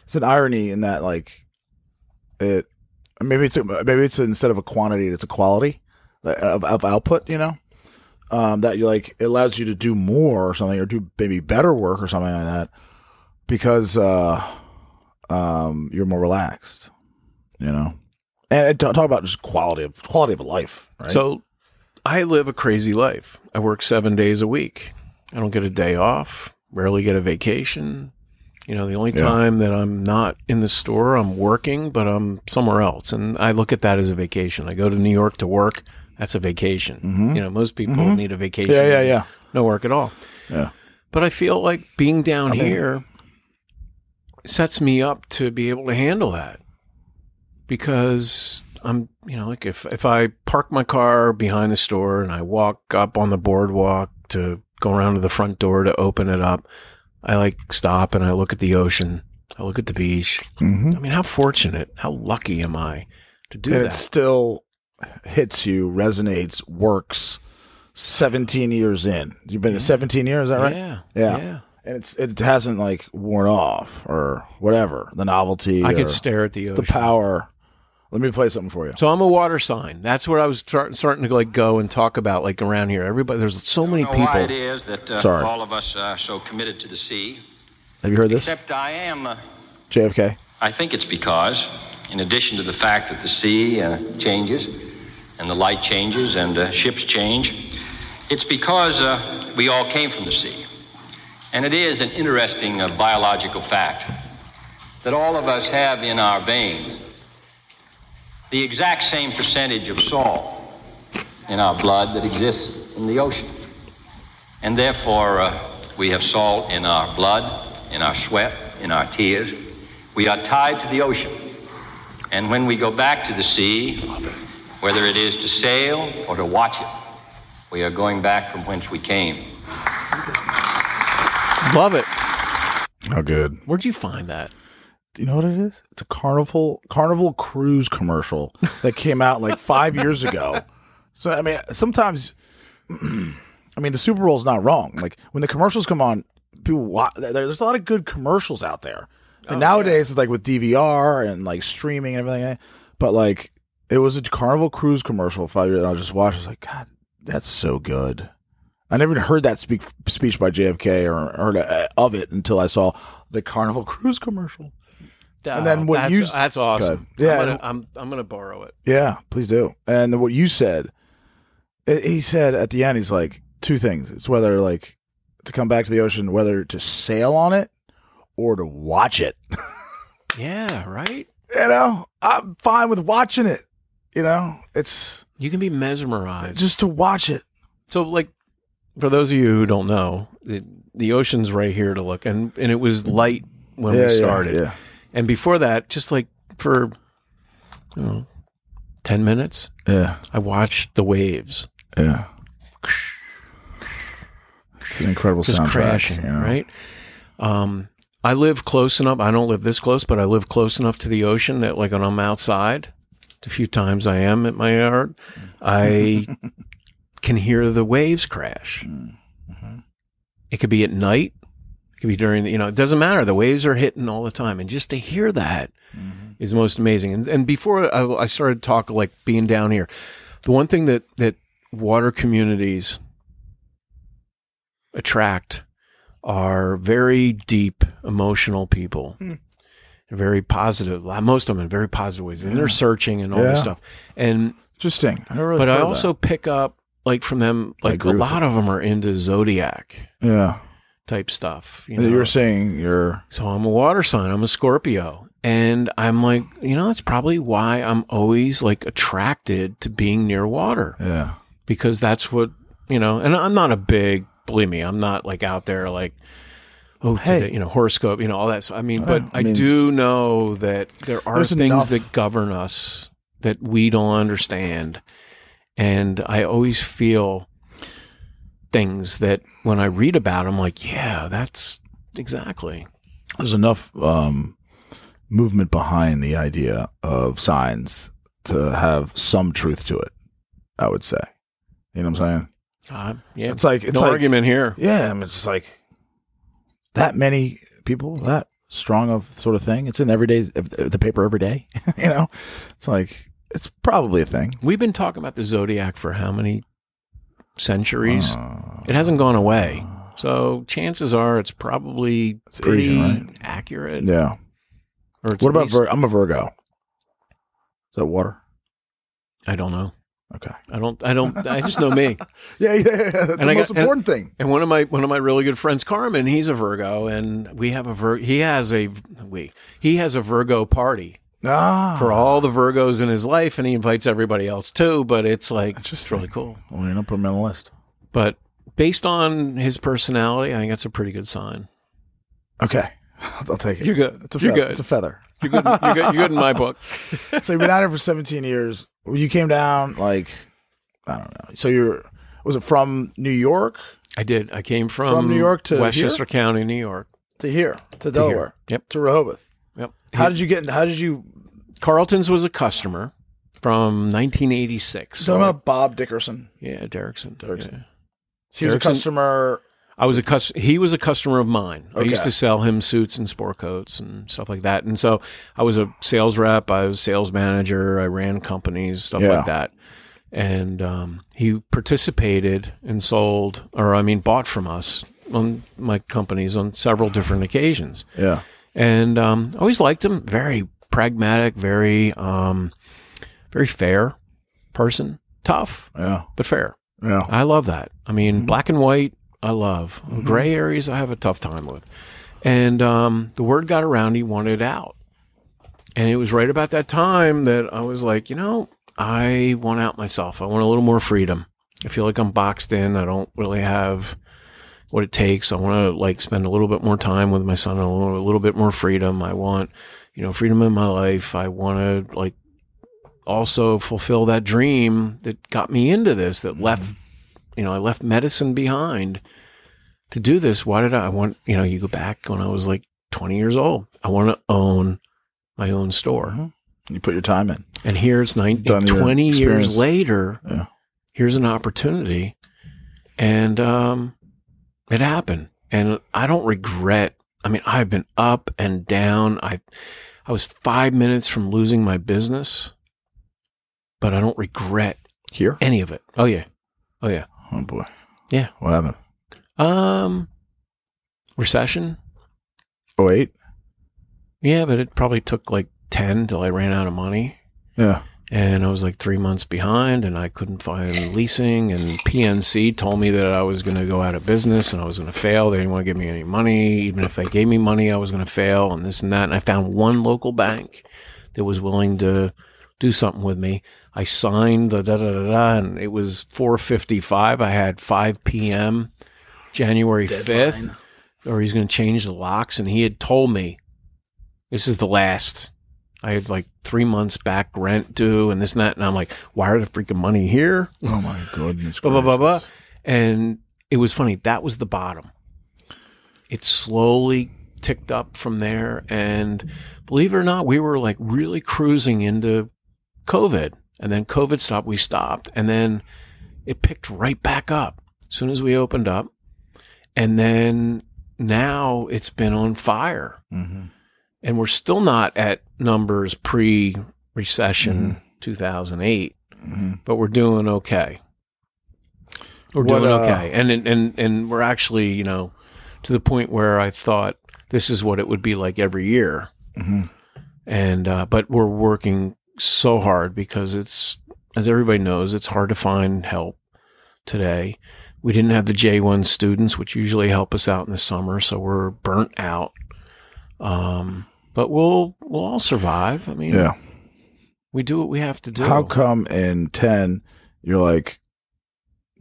It's an irony in that like it maybe it's a, maybe it's instead of a quantity, it's a quality uh, of, of output. You know, um, that you like it allows you to do more or something, or do maybe better work or something like that because uh, um, you're more relaxed. You know, and talk talk about just quality of quality of life. Right? So I live a crazy life. I work seven days a week. I don't get a day off, rarely get a vacation. You know, the only Yeah. time that I'm not in the store, I'm working, but I'm somewhere else. And I look at that as a vacation. I go to New York to work. That's a vacation. You know, most people need a vacation. Mm-hmm. yeah, yeah, yeah, No work at all. yeah. But I feel like being down I mean- here sets me up to be able to handle that because I'm, you know, like if, if I park my car behind the store and I walk up on the boardwalk to go around to the front door to open it up, I like stop and I look at the ocean. I look at the beach. Mm-hmm. I mean, how fortunate, how lucky am I to do and that? it still hits you, resonates, works. Seventeen years in, you've been 17 years, is that right? Yeah. Yeah. Yeah. and it's it hasn't like worn off or whatever the novelty. I could stare at the ocean. the power. Let me play something for you. So I'm a water sign. That's where I was start, starting to like go and talk about like around here. Everybody, there's so many I don't why it people. that uh, Sorry. all of us are so committed to the sea. Have you heard this? Except I am. Uh, JFK. I think it's because, in addition to the fact that the sea uh, changes, and the light changes, and uh, ships change, it's because uh, we all came from the sea. And it is an interesting uh, biological fact that all of us have in our veins the exact same percentage of salt in our blood that exists in the ocean. And therefore, uh, we have salt in our blood, in our sweat, in our tears. We are tied to the ocean. And when we go back to the sea, whether it is to sail or to watch it, We are going back from whence we came. Love it. How good. Where'd you find that? Do you know what it is? It's a Carnival Carnival Cruise commercial that came out like five years ago. So I mean, sometimes, I mean, the Super Bowl is not wrong. Like when the commercials come on, people watch. There's a lot of good commercials out there. And nowadays, it's like with DVR and like streaming and everything. eh? But like, it was a Carnival Cruise commercial five years. And I just watching. I was like, God, that's so good. I never heard that speak, speech by JFK or heard uh, of it until I saw the Carnival Cruise commercial. And then what that's, you- that's awesome. Good. Yeah. I'm gonna, I'm, I'm gonna borrow it. Yeah, please do. And what you said, eh, he said at the end, he's like two things. It's whether like to come back to the ocean, whether to sail on it or to watch it. Yeah, right. You know, I'm fine with watching it. You know, it's You can be mesmerized. just to watch it. So, like, for those of you who don't know, the, the ocean's right here to look, and and it was light when yeah, we yeah, started, Yeah, and before that, just like for you know, ten minutes, yeah, I watched the waves yeah. It's an incredible just soundtrack. crashing, you know? right? Um, I live close enough. I don't live this close, but I live close enough to the ocean that, like, when I'm outside, the few times I am at my yard, I can hear the waves crash. Mm-hmm. It could be at night. It could be during the, you know, it doesn't matter. The waves are hitting all the time. And just to hear that is Mm-hmm. most amazing. And, and before I, I started talking, like being down here, the one thing that, that water communities attract are very deep emotional people. Hmm. Very positive. Most of them in very positive ways. And they're searching and all this stuff. And Interesting. I really but I also pick up like from them like a lot of them are into zodiac yeah. type stuff. You know? are saying you're so I'm a water sign. I'm a Scorpio, and I'm like, you know, that's probably why I'm always like attracted to being near water yeah. because that's what you know. And I'm not a big, believe me, I'm not like out there like. Oh, Hey. today, you know, horoscope, you know, all that. So, I mean, but I I, do know that there are things enough- that govern us that we don't understand. And I always feel things that when I read about, them, I'm like, yeah, that's exactly. there's enough um, movement behind the idea of signs to have some truth to it. I would say. You know what I'm saying? Uh, yeah, It's like it's no like, argument here. Yeah, I mean, it's like that many people that strong of sort of thing. It's in everyday the paper every day. you know, it's like it's probably a thing. We've been talking about the zodiac for how many centuries? Uh, it hasn't gone away. So chances are it's probably It's pretty Asian, right? accurate. yeah. Or it's What about least- Vir- I'm a Virgo. Is that water? I don't know. Okay. I don't. I don't. I just know me. Yeah, yeah, yeah. That's And the I most got- and- important thing. And one of my one of my really good friends, Carmen, he's a Virgo, and we have a Vir. He has a we. He has a Virgo party Ah, for all the Virgos in his life, and he invites everybody else too. But it's like just really cool. well, you know, put me on the list. But based on his personality, I think that's a pretty good sign. Okay, I'll take it. You're good. It's a You're feather. good. It's a feather. You're good. You're good. You're good in my book. so you've been out here for 17 years. You came down like I don't know. So you're was it from New York I did. I came from, From New York to Westchester County, New York. to here to to Delaware here. Yep. to Rehoboth? Yep. How did you get? How did you? Carlton's was a customer from 1986. Talking about Bob Dickerson. yeah, Derrickson. Derrickson. Yeah. He was a customer. I was a cus- he was a customer of mine. I used to sell him suits and sport coats and stuff like that. And so I was a sales rep, I was a sales manager, I ran companies, stuff Yeah. like that. And um, he participated and sold, or I mean, bought from us on my companies on several different occasions. Yeah. And um, I always liked him. Very pragmatic, very, um, very fair person. Tough, Yeah. but fair. Yeah. I love that. I mean, Mm-hmm. black and white, I love. Gray areas, I have a tough time with. And um, the word got around he wanted out. And it was right about that time that I was like, you know, I want out myself. I want a little more freedom. I feel like I'm boxed in. I don't really have what it takes. I want to like spend a little bit more time with my son. I want a little bit more freedom. I want, you know, freedom in my life. I want to like also fulfill that dream that got me into this, that left you know, I left medicine behind to do this. Why did I, I want, you know, you go back when I was like 20 years old. I want to own my own store. Mhm. You put your time in. And here's nine, Done your 20 years later, Yeah. here's an opportunity. And um, it happened. And I don't regret. I mean, I've been up and down. I, I was five minutes from losing my business, but I don't regret Here? any of it. Oh, yeah. Oh, yeah. Oh boy. Yeah. What happened? Um, recession. Oh eight? Yeah, but it probably took like 10 till I ran out of money. Yeah. and I was like three months behind, and I couldn't find leasing. And PNC told me that I was going to go out of business and I was going to fail. They didn't want to give me any money. Even if they gave me money, I was going to fail, and this and that. And I found one local bank that was willing to do something with me. I signed the da da da da, and it was four fifty five. I had five p.m. January fifth, or he's going to change the locks, and he had told me this is the last. I had like three months back rent due and this and that. And I'm like, "Why are the freaking money here. Oh my goodness. Blah, blah, blah, blah. And it was funny. That was the bottom. It slowly ticked up from there. And believe it or not, we were like really cruising into COVID. And then COVID stopped. We stopped. And then it picked right back up as soon as we opened up. And then now it's been on fire Mhm. and we're still not at numbers pre recession 2008, Mhm. but we're doing okay. We're What, doing uh, okay. And, and and and we're actually, you know, to the point where I thought this is what it would be like every year. Mhm. And uh, but we're working so hard because it's as everybody knows, it's hard to find help today. We didn't have the J1 students, which usually help us out in the summer, so we're burnt out. Um, but we'll we'll all survive. I mean, Yeah. we do what we have to do. How come in ten you're like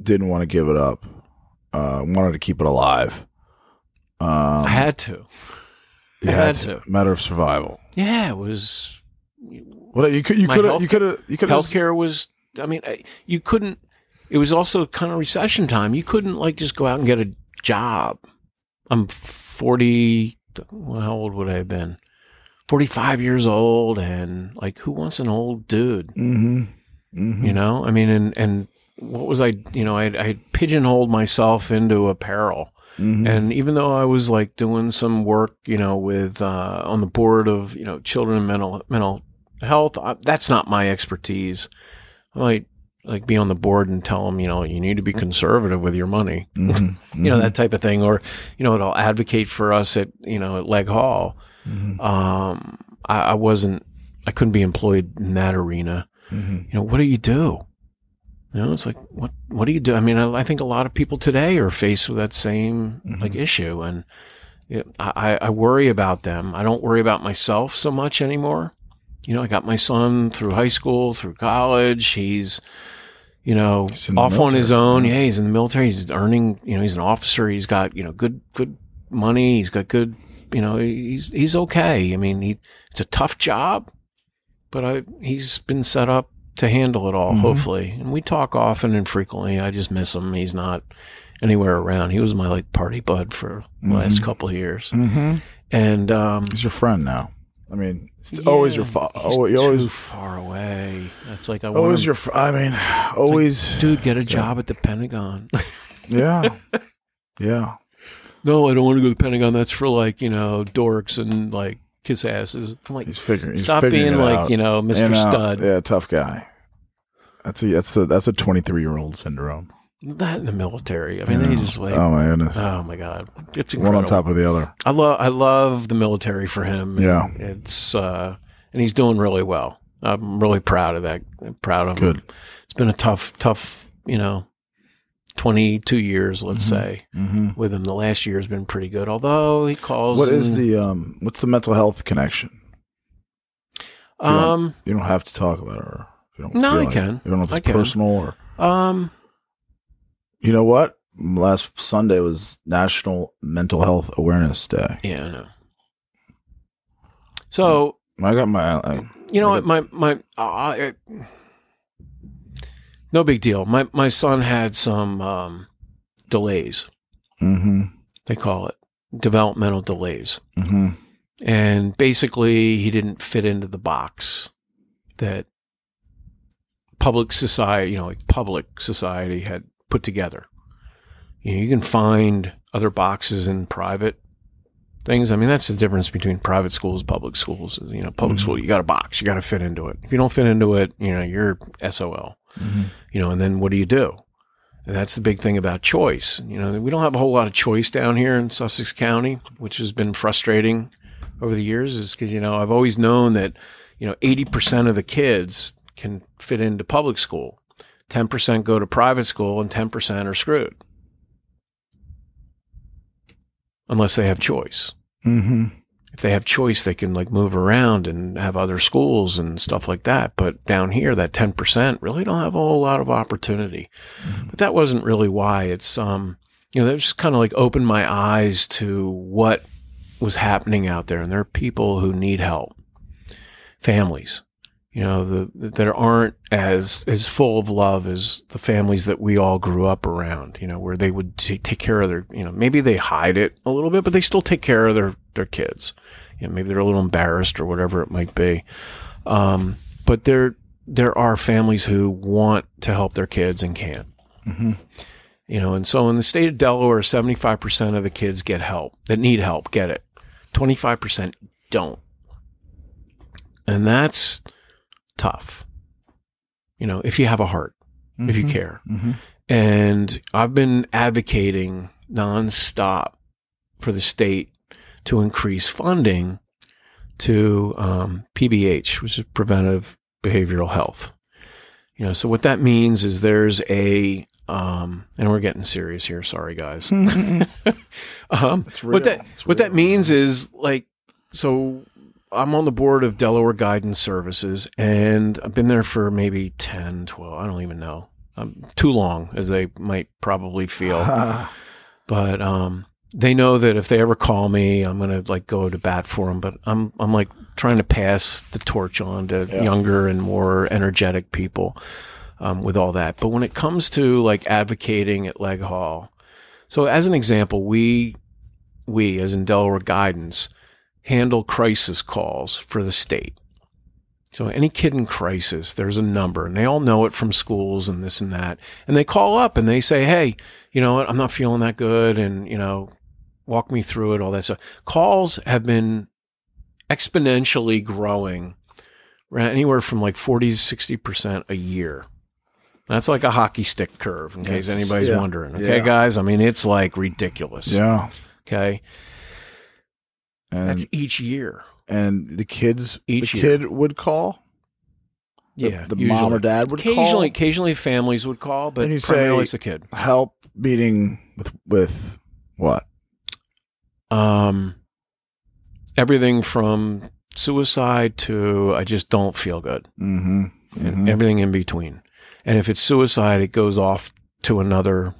didn't want to give it up? Uh wanted to keep it alive. Um I had to. you I had to. Matter of survival. Yeah, it was Well you could you could health- you could have you could have healthcare was. I mean, you couldn't. It was also kind of recession time. You couldn't like just go out and get a job. I'm forty. Well, how old would I have been? Forty-five years old, and like, who wants an old dude? Mm-hmm. Mm-hmm. You know, I mean, and and what was I? You know, I I pigeonholed myself into apparel. Mm-hmm. And even though I was like doing some work, you know, with uh, on the board of you know children and mental mental health, I, that's not my expertise. I might like be on the board and tell them, you know, you need to be conservative with your money, Mm-hmm. you know, that type of thing, or you know, it'll advocate for us at you know at Leg Hall. Mm-hmm. Um, I, I wasn't, I couldn't be employed in that arena. Mm-hmm. You know, what do you do? You know, it's like what what do you do? I mean, I, I think a lot of people today are faced with that same like issue, and it, I, I worry about them. I don't worry about myself so much anymore. You know, I got my son through high school, through college. He's, you know, He's in the off on his own. Yeah, he's in the military. He's earning. You know, he's an officer. He's got you know good good money. He's got good. You know, he's he's okay. I mean, he it's a tough job, but I he's been set up to handle it all. Mhm. Hopefully, and we talk often and frequently. I just miss him. He's not anywhere around. He was my like party bud for the last Mhm. couple of years, Mm-hmm. and um, He's your friend now. I mean, it's always your yeah, fault. he's Always, too always, far away. That's like I want always your. I mean, always. dude get a job at the Pentagon. yeah, yeah. no, I don't want to go to the Pentagon. That's for like you know dorks and like kiss asses. I'm like, He's figuring. He's stop figuring being like out. you know Mr. Stud. Yeah, tough guy. That's a that's the that's a twenty three year old syndrome. Not in the military. I mean, You they just like. oh my goodness, Oh my god, it's incredible. one on top of the other. I love I love the military for him. Yeah. it's uh, and he's doing really well. I'm really proud of that. I'm proud of Good. him. It's been a tough, tough, you know, 22 years, let's Mhm. say, Mm-hmm. with him. The last year has been pretty good, although he calls. What is the um? What's the mental health connection? you don't- um You don't have to talk about it. Or you don't No, I can. You don't know if I it's can. personal or. um You know what? Last Sunday was National Mental Health Awareness Day. yeah, I know. So I got my. I, you know my my uh, I- no big deal. My my son had some um, delays. Mm-hmm. They call it developmental delays, Mm-hmm. and basically he didn't fit into the box that public society, you know, like public society had put together. You know, you can find other boxes in private things. I mean, that's the difference between private schools, public schools. You know, public Mhm. school, you got a box, you got to fit into it. If you don't fit into it, you know, you're SOL. Mm-hmm. You know, and then what do you do? And that's the big thing about choice. You know, we don't have a whole lot of choice down here in Sussex County, which has been frustrating over the years. Is because you know I've always known that you know eighty percent of the kids can fit into public school, ten percent go to private school, and ten percent are screwed unless they have choice. Mm-hmm. If they have choice, they can like move around and have other schools and stuff like that. But down here, that ten percent really don't have a whole lot of opportunity. But that wasn't really why. It's um, you know, that just kind of like opened my eyes to what was happening out there, and there are people who need help, families, you know, the that aren't as as full of love as the families that we all grew up around. You know, where they would t- take care of their, you know, maybe they hide it a little bit, but they still take care of their their kids. You know, maybe they're a little embarrassed or whatever it might be. Um, but there there are families who want to help their kids and can't. Mm-hmm. You know, and so in the state of Delaware, 75% of the kids get help that need help, get it. 25% don't. And that's tough. You know, if you have a heart, if you care. Mm-hmm. And I've been advocating nonstop for the state to increase funding to um, PBH, which is preventive behavioral health. You know, so what that means is there's a, um, and we're getting serious here. Sorry, guys. um, what that. What that means is like so I'm on the board of Delaware Guidance Services and I've been there for maybe 10 12 I don't even know. Um, too long as they might probably feel. But um they know that if they ever call me I'm going to like go to bat for them but I'm I'm like trying to pass the torch on to Yeah. younger and more energetic people um, with all that. But when it comes to like advocating at Leg Hall so as an example we we as in Delaware Guidance handle crisis calls for the state. So any kid in crisis, there's a number and they all know it from schools and this and that. And they call up and they say, Hey, you know what? I'm not feeling that good. And, you know, walk me through it, all that stuff. Calls have been exponentially growing right, anywhere from like 40 to 60% a year. That's like a hockey stick curve in case Yes. anybody's Yeah. wondering. Okay, Yeah. guys? I mean, it's like ridiculous. Yeah. Okay. And That's each year. and the kids, Each the year. kid would call. The- Yeah, the, usually. mom or dad would occasionally, call. occasionally families would call, but you primarily say- it's a kid. Help meeting with with what? Um, everything from suicide to I just don't feel good, Mm-hmm. and everything in between. And if it's suicide, it goes off to another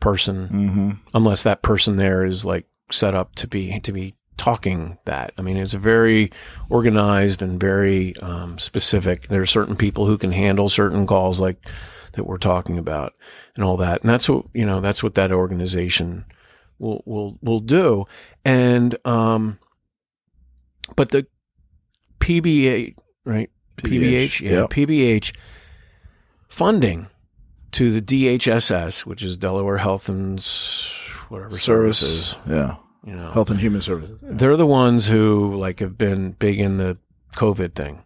person, Mm-hmm. unless that person there is like set up to be to be talking that. I mean, it's very organized and very um, specific. There are certain people who can handle certain calls like that we're talking about and all that. And that's what, you know, that's what that organization will, will, will do. And, um, but the PBA, right? PBH, yeah, Yep. PBH funding to the DHSS, which is Delaware Health and whatever services, Service. Yeah. You know, Health and Human Services. they're the ones who like have been big in the COVID thing.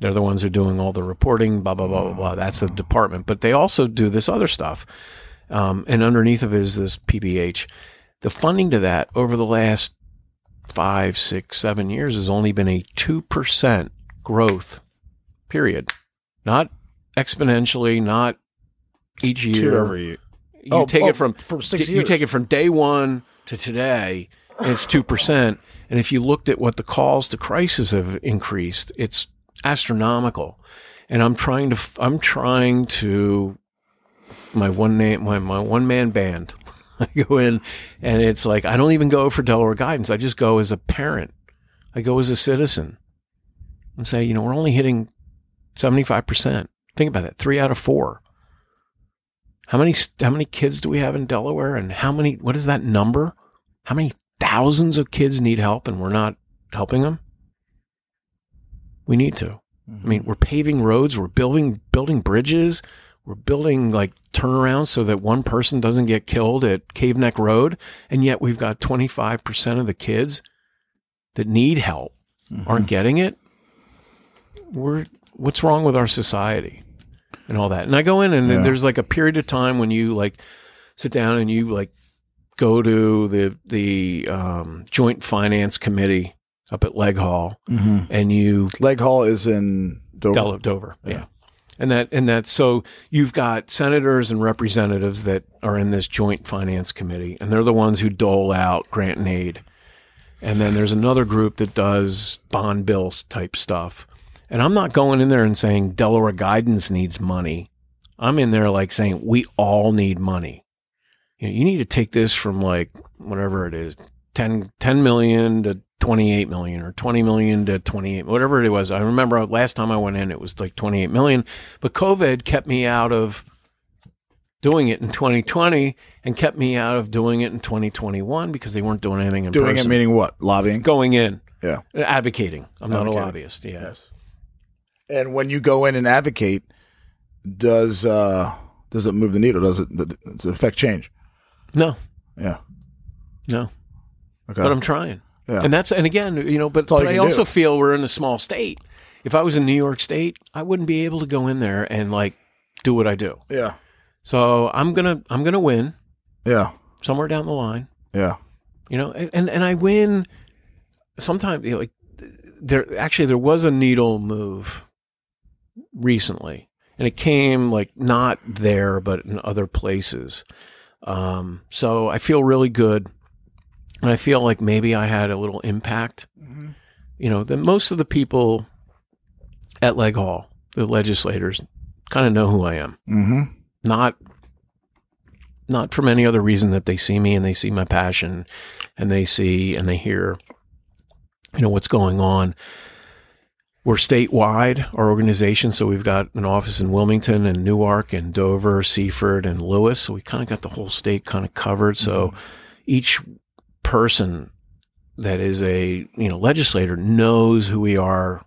They're the ones who are doing all the reporting, blah blah blah blah blah. That's the department, but they also do this other stuff. Um, and underneath of it is this PBH. The funding to that over the last five, six, seven years has only been a two percent growth. Period. Not exponentially, not each year. Two every year. You Oh, take oh, it from from six you years. take it from day one to today, and it's two percent. And if you looked at what the calls to crisis have increased, it's astronomical. And I'm trying to I'm trying to my one name my, my one man band. I go in and it's like I don't even go for Delaware guidance. I just go as a parent. I go as a citizen and say, you know, we're only hitting seventy five percent Think about that. Three out of four. How many how many kids do we have in Delaware, and how many? What is that number? How many thousands of kids need help, and we're not helping them? We need to. I mean, mm-hmm. we're paving roads, we're building building bridges, we're building like turnarounds so that one person doesn't get killed at Cave Neck Road, and yet we've got 25% of the kids that need help aren't mm-hmm. getting it. We're what's wrong with our society and all that. And I go in and Yeah. there's like a period of time when you like sit down and you like go to the the um, joint finance committee up at Leg Hall Mm-hmm. and you Leg Hall is in Dover. Del- Dover. Yeah. Yeah. And that and that so you've got senators and representatives that are in this joint finance committee and they're the ones who dole out grant and aid. And then there's another group that does bond bills type stuff. And I'm not going in there and saying Delaware guidance needs money. I'm in there like saying we all need money. You, know, you need to take this from like whatever it is, 10, 10 million to 28 million or 20 million to 28, whatever it was. I remember last time I went in, it was like 28 million, but COVID kept me out of doing it in 2020 and kept me out of doing it in 2021 because they weren't doing anything in Doing person. it meaning what? Lobbying. Going in, Yeah. advocating. I'm not a lobbyist. Yeah. Yes. And when you go in and advocate, does uh does it move the needle? Does it does it affect change? No, Yeah. no, Okay. but I'm trying. Yeah. And that's, and again, you know, but, but you I also do. feel we're in a small state. If I was in New York State, I wouldn't be able to go in there and like do what I do. yeah. So I'm going to, I'm to win Yeah. somewhere down the line. Yeah. you know and and, and i win sometimes you know, like there actually there was a needle move recently and it came like not there but in other places. Um so i feel really good. And i feel like maybe i had a little impact. You know that most of the people at leg hall the legislators kind of know who i am. Mm-hmm. not not from any other reason that they see me and they see my passion and they see and they hear you know what's going on we're statewide our organization so we've got an office in wilmington and newark and dover seaford and Lewes so we kind of got the whole state kind of covered so each person that is a you know legislator knows who we are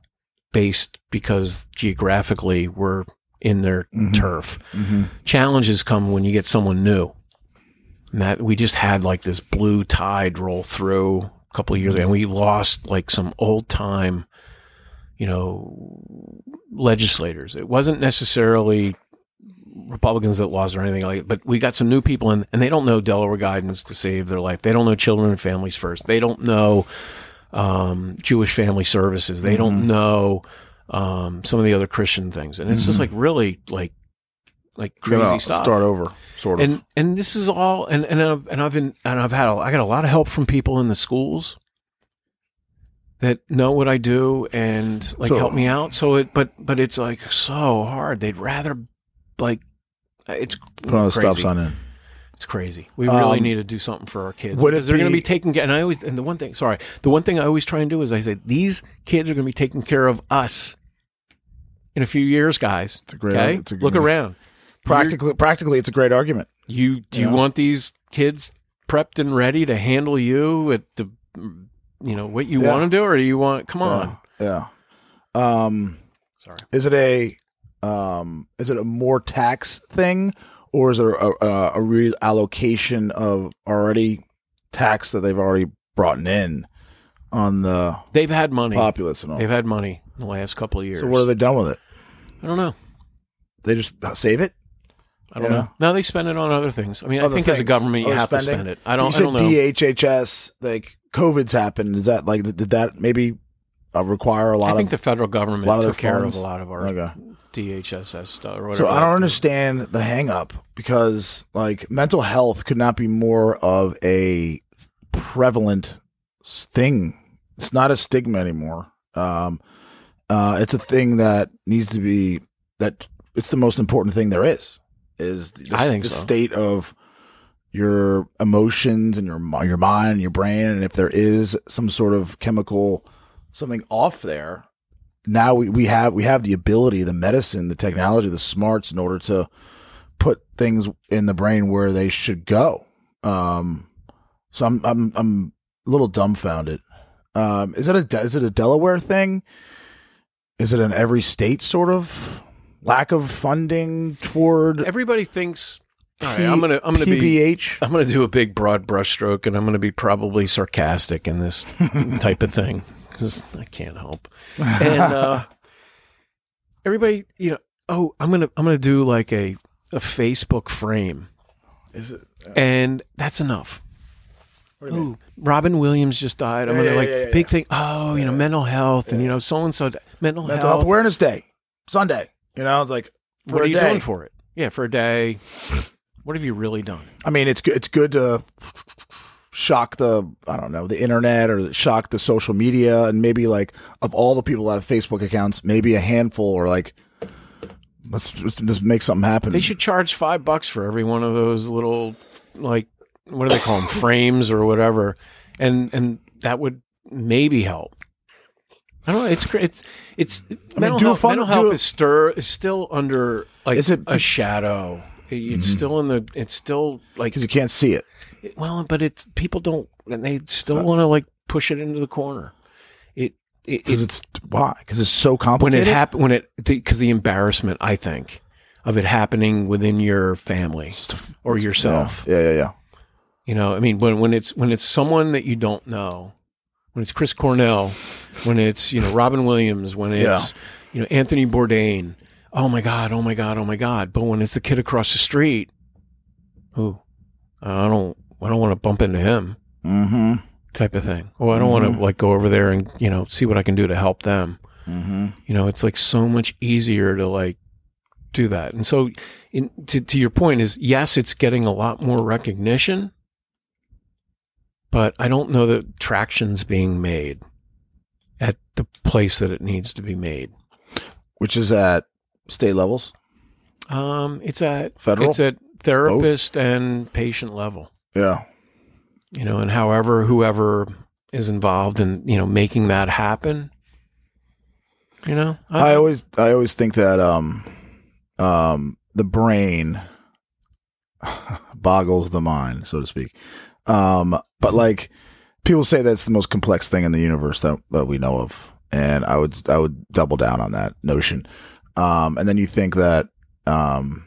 based because geographically we're in their Mhm. turf Mm-hmm. challenges come when you get someone new. And that we just had like this blue tide roll through a couple of years ago, and we lost like some old time, you know, legislators. It wasn't necessarily Republicans that lost or anything like that, but we got some new people in, and they don't know Delaware guidance to save their life. They don't know children and families first. They don't know um, Jewish family services. They don't know um, some of the other Christian things, and it's just like really like like crazy stuff. Start over, sort of. And and this is all and and I've, and I've been and I've had a, I got a lot of help from people in the schools that know what I do and like So- help me out. So it but but it's like so hard. They'd rather like it's Put on the stop sign in. It's crazy. We really Um, need to do something for our kids it because they're going to be- taken care. And I always and the one thing, sorry, the one thing I always try and do is I say these kids are going to be taking care of us in a few years, guys. It's a great. Okay, It's a good look around. Practically, practically, it's a great argument. You do you Yeah. want these kids prepped and ready to handle you at the you know what you Yeah. want to do, or do you want? Come on, Yeah. yeah. Um, sorry. is it a um, is it a more tax thing, or is it a, a, a reallocation of already tax that they've already brought in on the They've had money. populace and all? They've had money in the last couple of years. So what have they done with it? I don't know. They just save it. I don't Yeah. know. No, they spend it on other things. I mean, I Other think as a government, you Other have to spend it. I don't. You I don't know. DHHS, like COVID's happened. Is that like did that maybe uh, require a lot I think of? the federal government lot of took care funds? of a lot of our Okay. DHSS stuff or whatever. So I don't understand the hang up because like mental health could not be more of a prevalent thing. It's not a stigma anymore. Um, uh, it's a thing that needs to be that it's the most important thing there is. Is the, I think the so. state of your emotions and your your mind and your brain, and if there is some sort of chemical something off there, now we, we have we have the ability, the medicine, the technology, the smarts in order to put things in the brain where they should go. Um, so I'm I'm I'm a little dumbfounded. Um, is it a is it a Delaware thing? Is it an every state sort of lack of funding toward Everybody thinks. All right, I'm gonna I'm gonna be I'm gonna do a big broad brushstroke, and I'm gonna be probably sarcastic in this type of thing because I can't help. And uh, everybody, you know, oh, I'm gonna I'm gonna do like a a Facebook frame, Is it? and that's enough. What do you mean? Ooh, Robin Williams just died. I'm Yeah, gonna yeah, like yeah, big thing. Oh, you know, mental health, and you know, so and so mental, Mental health. Health Awareness Day, Sunday. You know, it's like for what are you day. doing for it? Yeah, for a day. What have you really done? I mean, it's good. It's good to shock the I don't know the internet or shock the social media, and maybe like of all the people that have Facebook accounts, maybe a handful or like let's just, make something happen. They should charge five bucks for every one of those little like what do they call them frames or whatever, and and that would maybe help. I don't know. It's it's it's mental do a health. fun- mental health a- is stir is still under like Is it- a shadow. It- It's mm-hmm. still in the. It's still like because you can't see it. well, but it's people don't and they still want to like push it into the corner. It it, Because it it's why? Because it's so complicated. when it happened when it because the, embarrassment I think of it happening within your family or yourself. yeah, yeah, yeah. You know, I mean, when when it's when it's someone that you don't know, when it's Chris Cornell, when it's you know Robin Williams, when it's you know Anthony Bourdain. Oh my God! Oh my God! Oh my God! But when it's the kid across the street, ooh, I don't I don't want to bump into him Mm-hmm. type of thing. Oh, I don't want to like go over there and you know see what I can do to help them. Mm-hmm. You know, it's like so much easier to like do that. And so, in, to to your point is yes, it's getting a lot more recognition, but I don't know that traction's being made at the place that it needs to be made. Which is at state levels, Um, it's at federal. it's at therapist and patient level. yeah. You know, and however whoever is involved in you know making that happen. You know, I always I always think that um um the brain boggles the mind, so to speak. Um but like people say that's the most complex thing in the universe that, that we know of. And I would I would double down on that notion. Um and then you think that um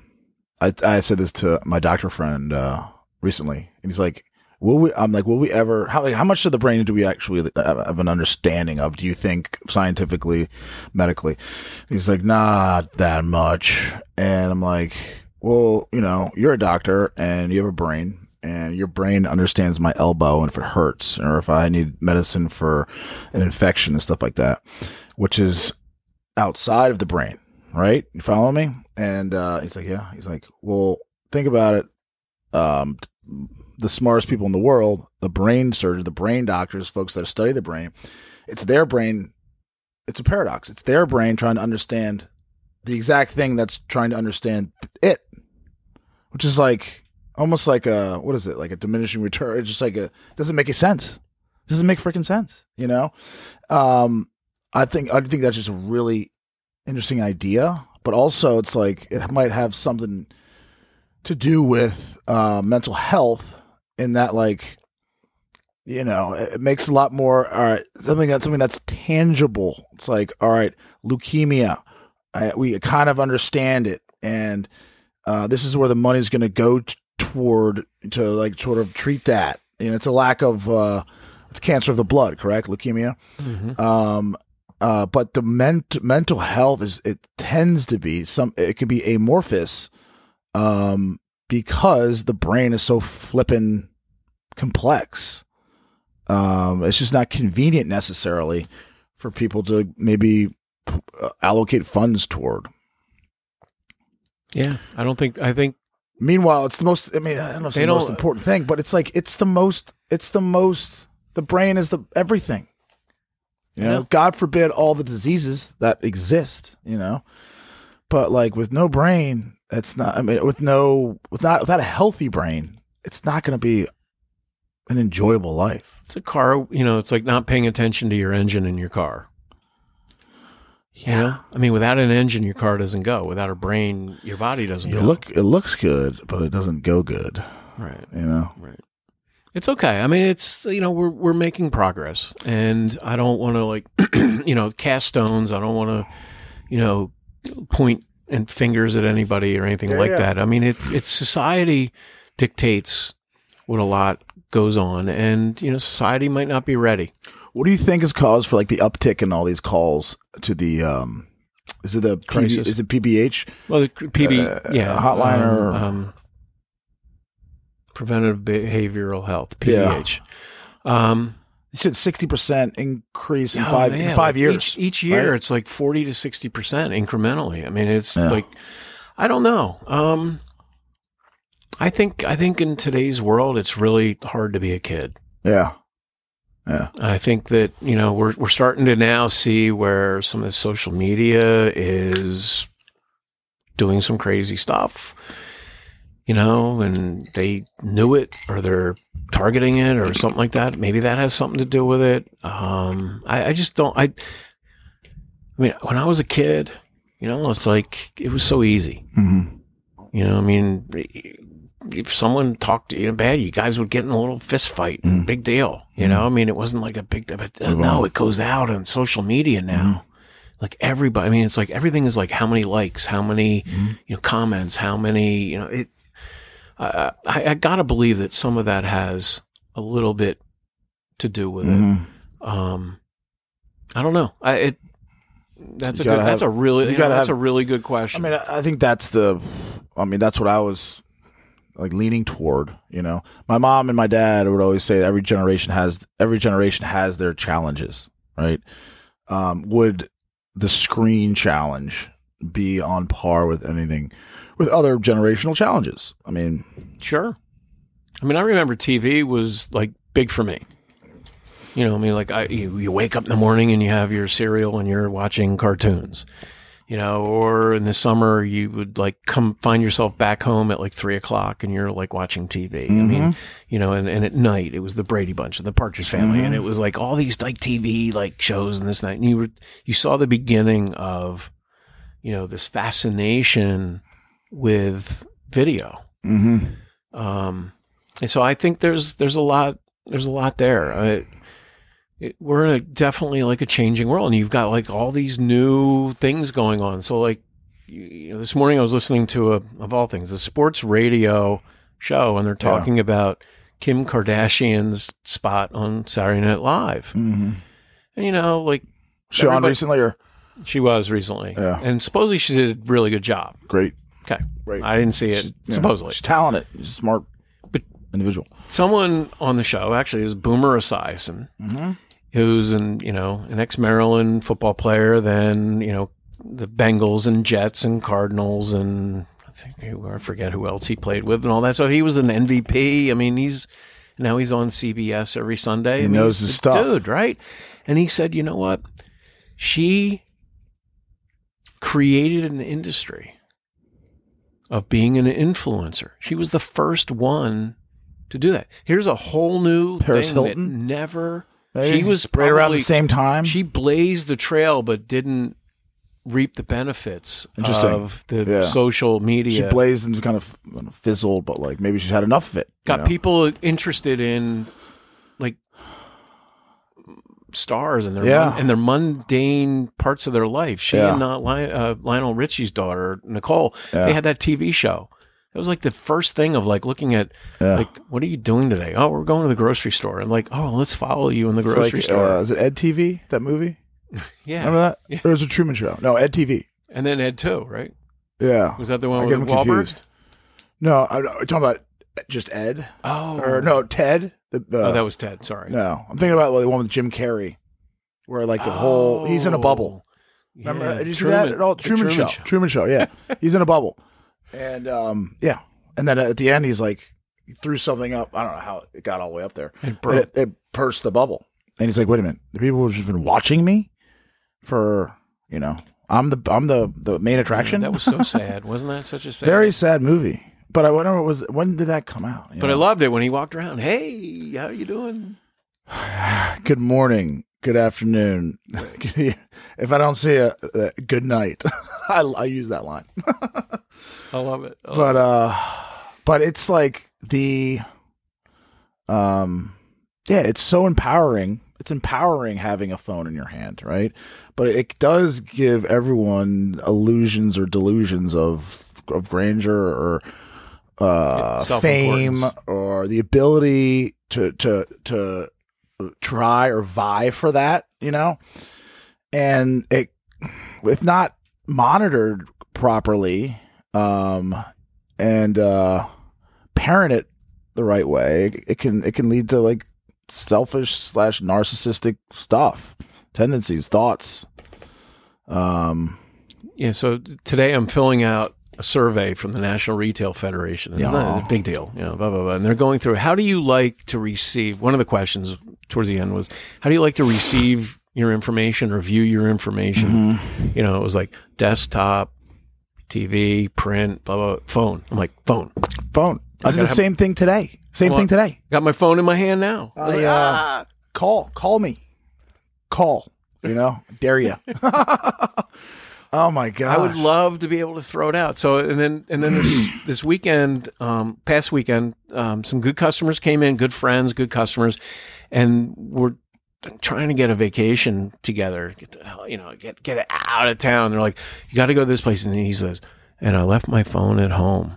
I I said this to my doctor friend uh recently and he's like Will we? I'm like, will we ever? How how much of the brain do we actually have, have an understanding of? Do you think scientifically, medically? He's like, not that much. And I'm like, well, you know, you're a doctor and you have a brain, and your brain understands my elbow and if it hurts or if I need medicine for an infection and stuff like that, which is outside of the brain, right? You follow me? And uh, he's like, yeah. He's like, well, think about it. Um, the smartest people in the world, the brain surgeons, the brain doctors, folks that study the brain, it's their brain. It's a paradox. It's their brain trying to understand the exact thing that's trying to understand it, which is like almost like a what is it? Like a diminishing return. It's just like a doesn't make any sense. Doesn't make freaking sense. You know. Um, I think I think that's just a really interesting idea, but also it's like it might have something to do with uh, mental health in that like you know it makes a lot more all right something that's something that's tangible. It's like all right leukemia I, we kind of understand it. And uh, this is where the money's going to go t- toward to like sort of treat that. You know it's a lack of uh, it's cancer of the blood correct? Leukemia? Mhm. um uh but the ment- mental health is it tends to be some it can be amorphous um because the brain is so flippin complex. Um it's just not convenient necessarily for people to maybe uh, allocate funds toward. Yeah, I don't think I think meanwhile it's the most i mean i don't know if it's the most don't- important thing but it's like it's the most it's the most the brain is the everything you know Yeah. god forbid all the diseases that exist you know but like with no brain it's not i mean with no with not without a healthy brain it's not going to be an enjoyable life it's a car. You know, it's like not paying attention to your engine in your car. You know, I mean, without an engine, your car doesn't go. Without a brain, your body doesn't You go. look, it looks good, but it doesn't go good. right. You know. Right. It's okay. I mean, it's you know we're we're making progress, and I don't want to like you know cast stones. I don't want to you know point and fingers at anybody or anything Yeah, like yeah. that. I mean, it's it's society dictates what a lot goes on, and you know society might not be ready. What do you think is cause for like the uptick in all these calls to the um? Is it the PB, Crisis. is it PBH? Well, the PB, Uh, yeah, hotline um, or- um, preventative behavioral health, Yeah. PBH. Um, You said sixty percent increase in Oh, five in five like years. Each, each year, right? it's like forty to sixty percent incrementally. I mean, it's Yeah. like I don't know. Um, I think I think in today's world, it's really hard to be a kid. Yeah, yeah, I think that you know we're we're starting to now see where some of the social media is doing some crazy stuff. You know, and they knew it, or they're targeting it, or something like that. Maybe that has something to do with it. Um, I, I just don't. I, I mean, when I was a kid, you know, it's like it was so easy. hmm You know, I mean, if someone talked to you bad, you guys would get in a little fist fight. Mm. Big deal. You know, I mean, it wasn't like a big, but uh, no, it goes out on social media now. Like everybody, I mean, it's like everything is like how many likes, how many, you know, comments, how many, you know, it, I, I, I gotta believe that some of that has a little bit to do with it. Mhm. Um, I don't know. I, it, that's You a good, gotta that's a really, you you know, that's have- a really good question. I mean, I I think that's the. I mean, that's what I was like leaning toward. You know, my mom and my dad would always say every generation has every generation has their challenges, right? Um, would the screen challenge be on par with anything with other generational challenges? I mean, Sure. I mean, I remember TV was like big for me. You know, I mean, like I, you, you wake up in the morning and you have your cereal and you're watching cartoons, you know, or in the summer you would like come find yourself back home at like three o'clock and you're like watching TV. I mean, mm-hmm. you know, and, and at night it was the Brady Bunch and the Partridge Family, and mm-hmm. it was like all these like TV like shows and this night, and you were you saw the beginning of, you know, this fascination with video. hmm Um, and so I think there's there's a lot there's a lot there. I, it, we're in a definitely like a changing world, and you've got like all these new things going on. So like you, you know, this morning I was listening to a of all things a sports radio show, and they're Yeah. talking about Kim Kardashian's spot on Saturday Night Live, hmm and you know like she on recently or she was recently, Yeah. and supposedly she did a really good job. great, Okay, great. I didn't see it She's- yeah, supposedly. she's talented, she's a smart, But- individual. someone on the show actually is Boomer Esiason, Mm-hmm. who's an you know an ex Maryland football player, then you know the Bengals and Jets and Cardinals and I think who- I forget who else he played with and all that. So he was an MVP. I mean, he's now he's on CBS every Sunday. He I mean, knows his stuff. dude, right? And he said, you know what? She created an industry of being an influencer. She was the first one to do that. Here's a whole new Paris thing Hilton? that never. Maybe. She was right around the same time. She blazed the trail, but didn't reap the benefits of the Yeah. social media. she blazed and kind of I don't know, fizzled, but like maybe she's had enough of it. got know? people interested in stars and their Yeah. and their mundane parts of their life. She Yeah. and uh, uh, Lionel Richie's daughter Nicole, Yeah. they had that TV show. It was like the first thing of like looking at like what are you doing today? Oh, we're going to the grocery store. And like, oh, let's follow you in the It's grocery like, store. Uh, is it Ed TV? That movie? yeah. Remember that? Yeah. Or was it Truman Show? No, Ed TV. And then Ed too, right? Yeah. Was that the one get with Wahlberg? confused. No, I'm talking about just Ed. Oh, Or no, Ted. The, the, oh, that was Ted. Sorry. no, I'm thinking about the one with Jim Carrey, where like the whole he's in a bubble. Oh, Remember? yeah. Did you see that at all? the Truman, Show. Truman Show. Yeah, he's in a bubble, and um, yeah, and then at the end he's like he threw something up. I don't know how it got all the way up there. It broke. it, it burst the bubble, and he's like, "Wait a minute, the people have just been watching me for you know, I'm the I'm the the main attraction." That was so sad. Wasn't that such a sad? very sad movie. But I wonder what was when did that come out? But I loved it when he walked around. Hey, how you doing? Good morning, good afternoon. if I don't see a, a good night, I, I use that line. I love it. I love but uh, but it's like the, um, yeah, it's so empowering. It's empowering having a phone in your hand, right? But it does give everyone illusions or delusions of of grandeur or uh, fame or the ability to to to try or vie for that, you know. And it, if not monitored properly, um, and uh, parent it the right way, it, it can it can lead to like selfish slash narcissistic stuff, tendencies, thoughts. Um, Yeah, so today I'm filling out a survey from the National Retail Federation. It's Yeah. not big deal, you know, blah, blah, blah. And they're going through how do you like to receive? One of the questions towards the end was how do you like to receive your information or view your information? You know, it was like desktop, TV, print, blah, blah, phone. I'm like, phone. phone. I did the have- same thing today. Same Well, thing today. Got my phone in my hand now. I, uh, call, call me, call. You know, dare you. oh my god! I would love to be able to throw it out. So and then and then this this weekend, um, past weekend, um, some good customers came in, good friends, good customers, and we're trying to get a vacation together. Get the hell, you know, get get out of town. They're like, you got to go to this place, and he says, and I left my phone at home.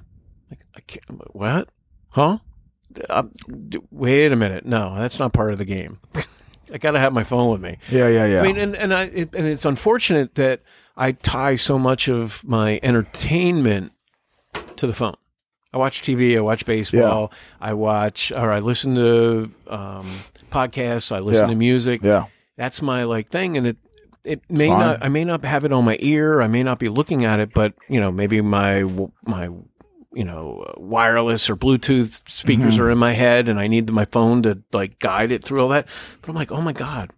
Like, I can't. What? Huh? Uh, d- wait a minute. No, that's not part of the game. I got to have my phone with me. yeah, yeah, yeah. I mean, and and I it, and it's unfortunate that I tie so much of my entertainment to the phone. I watch TV, I watch baseball, I watch or I listen to um, podcasts, I listen Yeah. to music. yeah, That's my like thing, and it it may fine. not I may not have it on my ear, I may not be looking at it, but you know maybe my my you know wireless or Bluetooth speakers Mm-hmm. are in my head, and I need my phone to like guide it through all that. But I'm like, oh my god,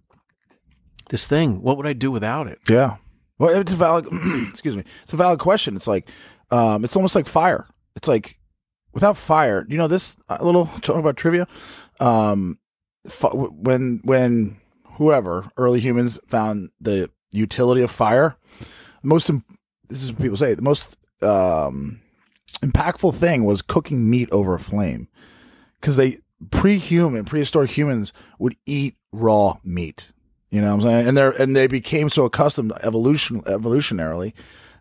this thing, what would I do without it? yeah. Well, it's a valid. excuse me. It's a valid question. It's like, um, it's almost like fire. It's like without fire. You know this a little talk about trivia. Um, when when whoever early humans found the utility of fire, most im- this is what people say the most um, impactful thing was cooking meat over a flame because they pre-human prehistoric humans would eat raw meat you know what i'm saying? And they are and they became so accustomed evolution evolutionarily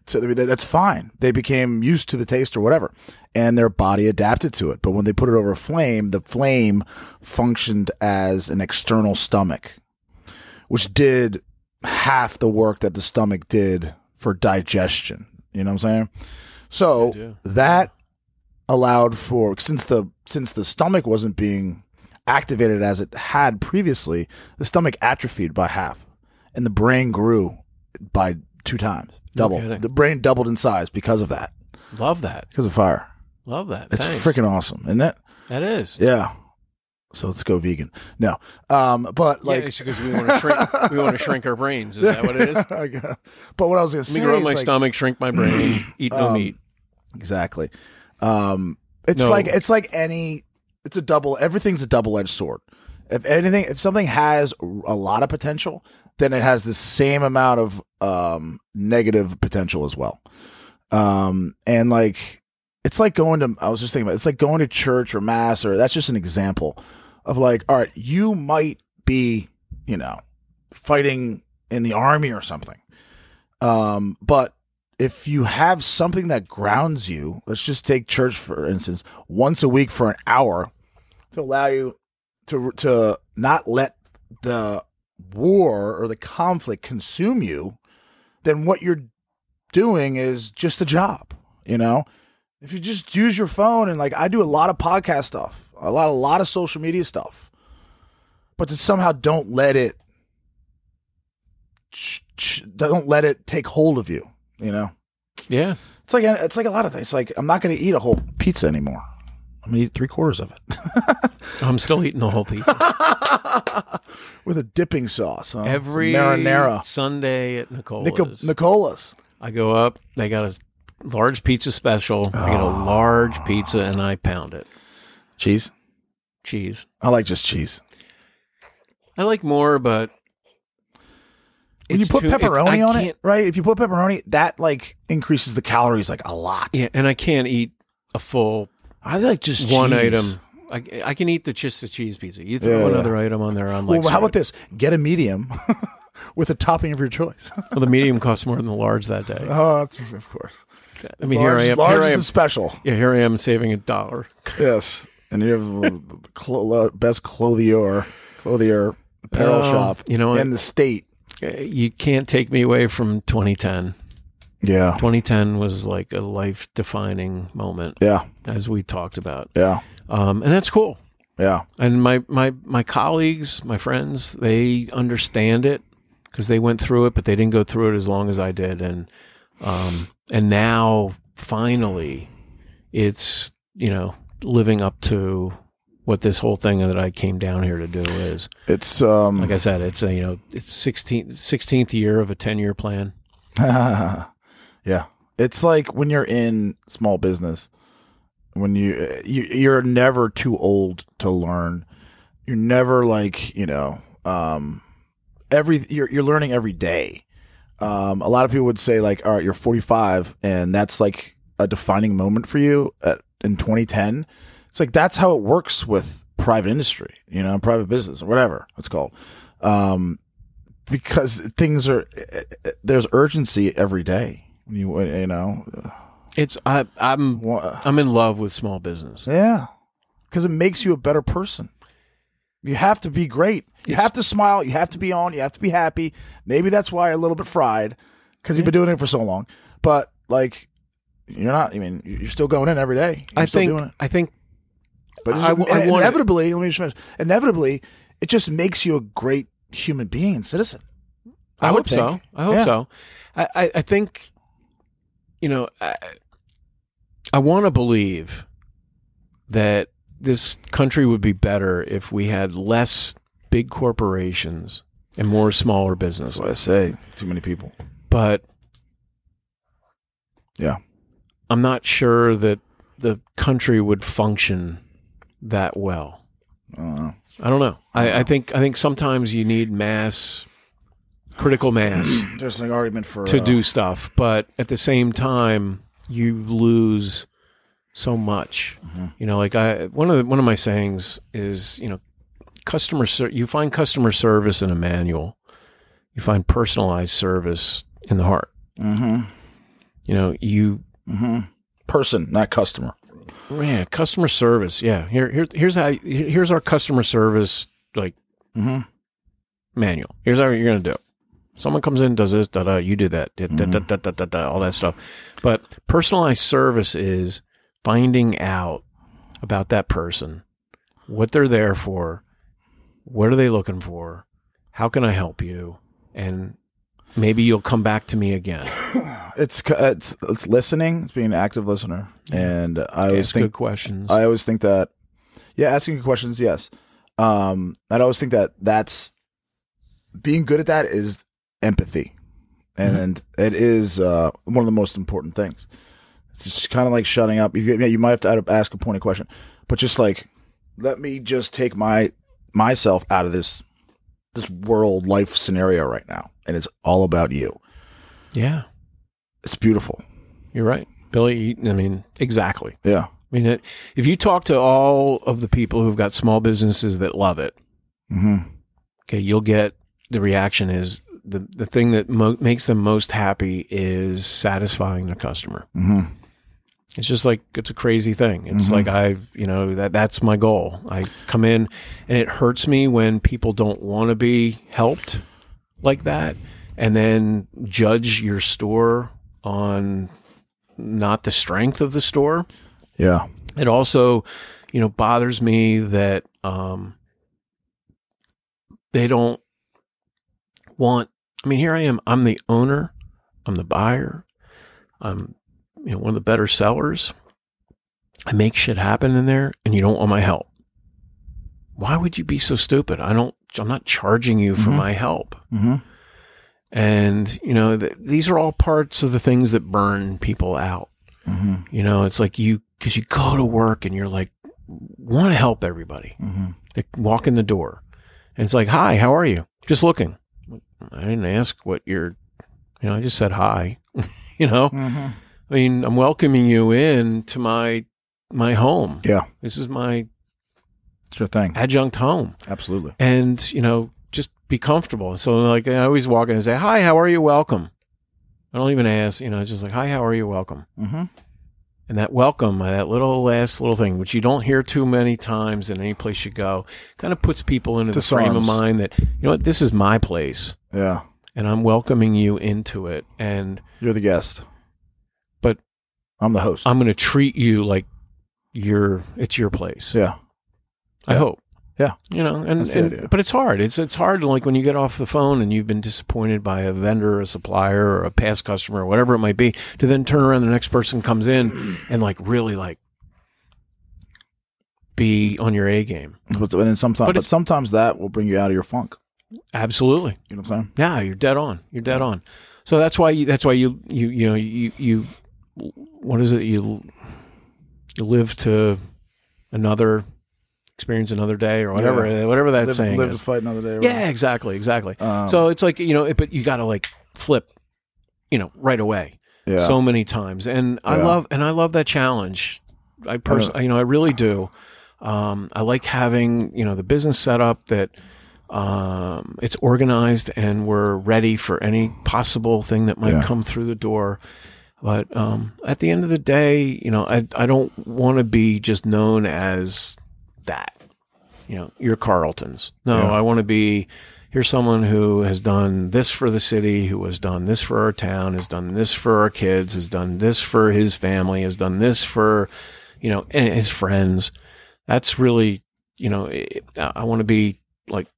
to that's fine. They became used to the taste or whatever. And their body adapted to it. But when they put it over a flame the flame functioned as an external stomach which did half the work that the stomach did for digestion. You know what i'm saying? So that allowed for since the since the stomach wasn't being activated as it had previously, the stomach atrophied by half, and the brain grew by two times, double. kidding. the brain doubled in size because of that, Love that, because of fire. love that. It's Thanks. freaking awesome, isn't it? That is. Yeah. So let's go vegan. No, um, but Like, like, because we want to shrink, we want to shrink our brains. Is that what it is? I got- but what I was going to say me grow is my like, stomach, shrink my brain, eat no Um, meat. Exactly. Um, it's No. like it's like any. It's a double. Everything's a double edged sword. If anything, if something has a lot of potential, then it has the same amount of um, negative potential as well. Um, and like it's like going to. I was just thinking about. It's like going to church or mass, or that's just an example of like, all right, you might be, you know, fighting in the army or something. Um, but if you have something that grounds you, let's just take church for instance, once a week for an hour to allow you to to not let the war or the conflict consume you, then what you're doing is just a job, you know? If you just use your phone and like I do a lot of podcast stuff, a lot a lot of social media stuff. But to somehow don't let it don't let it take hold of you, you know? Yeah. It's like it's like a lot of things. It's like I'm not going to eat a whole pizza anymore. I'm to eat three quarters of it I'm still eating the whole pizza. with a dipping sauce. huh? Every Some marinara, Sunday at Nicola's, Nico- Nicola's. I go up. They got a large pizza special. I get a Oh. large pizza and I pound it. cheese. Cheese. I like just cheese. I like more, but When you put too- pepperoni on it, right? If you put pepperoni, that like increases the calories like a lot. Yeah, and I can't eat a full I like just one cheese. item. I, I can eat the just the cheese pizza. You throw Yeah. another item on there, I'm like, well, how about this? Get a medium with a topping of your choice. Well, the medium costs more than the large that day. oh, that's, of course. I mean, here I am. Large Here I is am. the special. Yeah, here I am saving a dollar. Yes, and you have the clo- best clothier, clothier apparel Oh, shop you know what? in the state. Uh, You can't take me away from 2010. Yeah, 2010 was like a life defining moment, yeah, as we talked about, yeah, um, and that's cool. yeah. And my my my colleagues, my friends, they understand it because they went through it, but they didn't go through it as long as I did. And um, and now finally, it's you know living up to what this whole thing that I came down here to do is. It's um, Like I said, it's a, you know it's 16th, 16th year of a ten year plan. yeah. It's like when you're in small business, when you, you you're never too old to learn. You're never like you know, um, every you're you're learning every day. Um, a lot of people would say like, all right, you're 45, and that's like a defining moment for you at, in 2010. It's like that's how it works with private industry, you know, private business or whatever it's called. Um, because things are there's urgency every day. You you know, It's I I'm I'm in love with small business. yeah, because it makes you a better person. You have to be great. You It's- have to smile. You have to be on. You have to be happy. Maybe that's why a little bit fried because you've been doing it for so long. But like, you're not. I mean, you're still going in every day. You're I still think doing it. I think But I- I and want it. inevitably, let me just finish. Inevitably, it just makes you a great human being and citizen. I, would hope so. I hope Yeah. so. I, I, I think, you know, I, I want to believe that this country would be better if we had less big corporations and more smaller That's businesses. what I say. Too many people. But Yeah. I'm not sure that the country would function that well. I don't know. I don't know. I, I uh-huh. think I think sometimes you need mass, critical mass. There's an argument for to uh, do stuff, but at the same time, you lose so much. Mm-hmm. You know, like I one of the, one of my sayings is, you know, customer ser- you find customer service in a manual, you find personalized service in the heart. Mm-hmm. You know, you Mm-hmm. person, not customer. yeah, customer service. Yeah, here here here's how here's our customer service like Mm-hmm. manual. Here's how you're going to do it. Someone comes in, does this, da da, you do that, da, da, da, da, da, da, da, all that stuff. But personalized service is finding out about that person, what they're there for, what are they looking for, how can I help you, and maybe you'll come back to me again. It's it's it's listening. It's being an active listener, and I always Ask think good questions. I always think that yeah, asking good questions, yes. Um, I'd always think that that's being good at that is empathy, and it is uh, one of the most important things. It's just kind of like shutting up. You, you might have to ask a pointed question, but just like let me just take my myself out of this this world life scenario right now, and it's all about you. yeah, It's beautiful. you're right, Billy. Eaton. I mean, exactly. Yeah. I mean, it, if you talk to all of the people who've got small businesses that love it, Mm-hmm. okay, you'll get the reaction is the the thing that mo- makes them most happy is satisfying the customer. Mm-hmm. It's just like it's a crazy thing. It's Mhm. like I, you know, that that's my goal. I come in and it hurts me when people don't want to be helped like that and then judge your store on not the strength of the store. Yeah. It also, you know, bothers me that um, they don't want. I mean, here I am. I'm the owner. I'm the buyer. I'm, you know, one of the better sellers. I make shit happen in there, and you don't want my help. Why would you be so stupid? I don't. I'm not charging you for Mhm. my help. Mm-hmm. And you know, th- these are all parts of the things that burn people out. Mm-hmm. You know, it's like you because you go to work and you're like want to help everybody. Mm-hmm. They walk in the door, and it's like, "Hi, how are you?" Just looking. I didn't ask what you're, you know, I just said hi. you know, Mm-hmm. I mean, I'm welcoming you in to my my home. Yeah, This is my sure thing. adjunct home, Absolutely. and you know, just be comfortable. So like, I always walk in and say, "Hi, how are you? Welcome." I don't even ask. You know, just like, "Hi, how are you? Welcome." Mm-hmm. And that welcome, uh, that little last little thing, which you don't hear too many times in any place you go, kind of puts people into the frame of mind that you know what, this is my place, Yeah, and I'm welcoming you into it, and you're the guest, but I'm the host. I'm going to treat you like you're it's your place. yeah, I Yeah. hope. Yeah. You know, and, and but it's hard. It's it's hard like when you get off the phone and you've been disappointed by a vendor, a supplier, or a past customer, or whatever it might be, to then turn around the next person comes in and like really like be on your A game. but, and sometimes, But but, sometimes that will bring you out of your funk. Absolutely. You know what I'm saying? Yeah, you're dead on. You're dead on. So that's why you that's why you you you know you you what is it you you live to another experience another day or whatever whatever that live, saying live is. to fight another day. or Yeah, exactly, exactly. Um, so it's like you know, it, but you got to like flip, you know, right away. yeah, So many times, and I love and I love that challenge. I personally, you know, I really do. Um, I like having you know the business set up that um, it's organized and we're ready for any possible thing that might Yeah. come through the door. But um, at the end of the day, you know, I I don't want to be just known as that. You know, you're Carlton's. No, Yeah. I want to be. Here's someone who has done this for the city, who has done this for our town, has done this for our kids, has done this for his family, has done this for, you know, and his friends. That's really, you know, I want to be like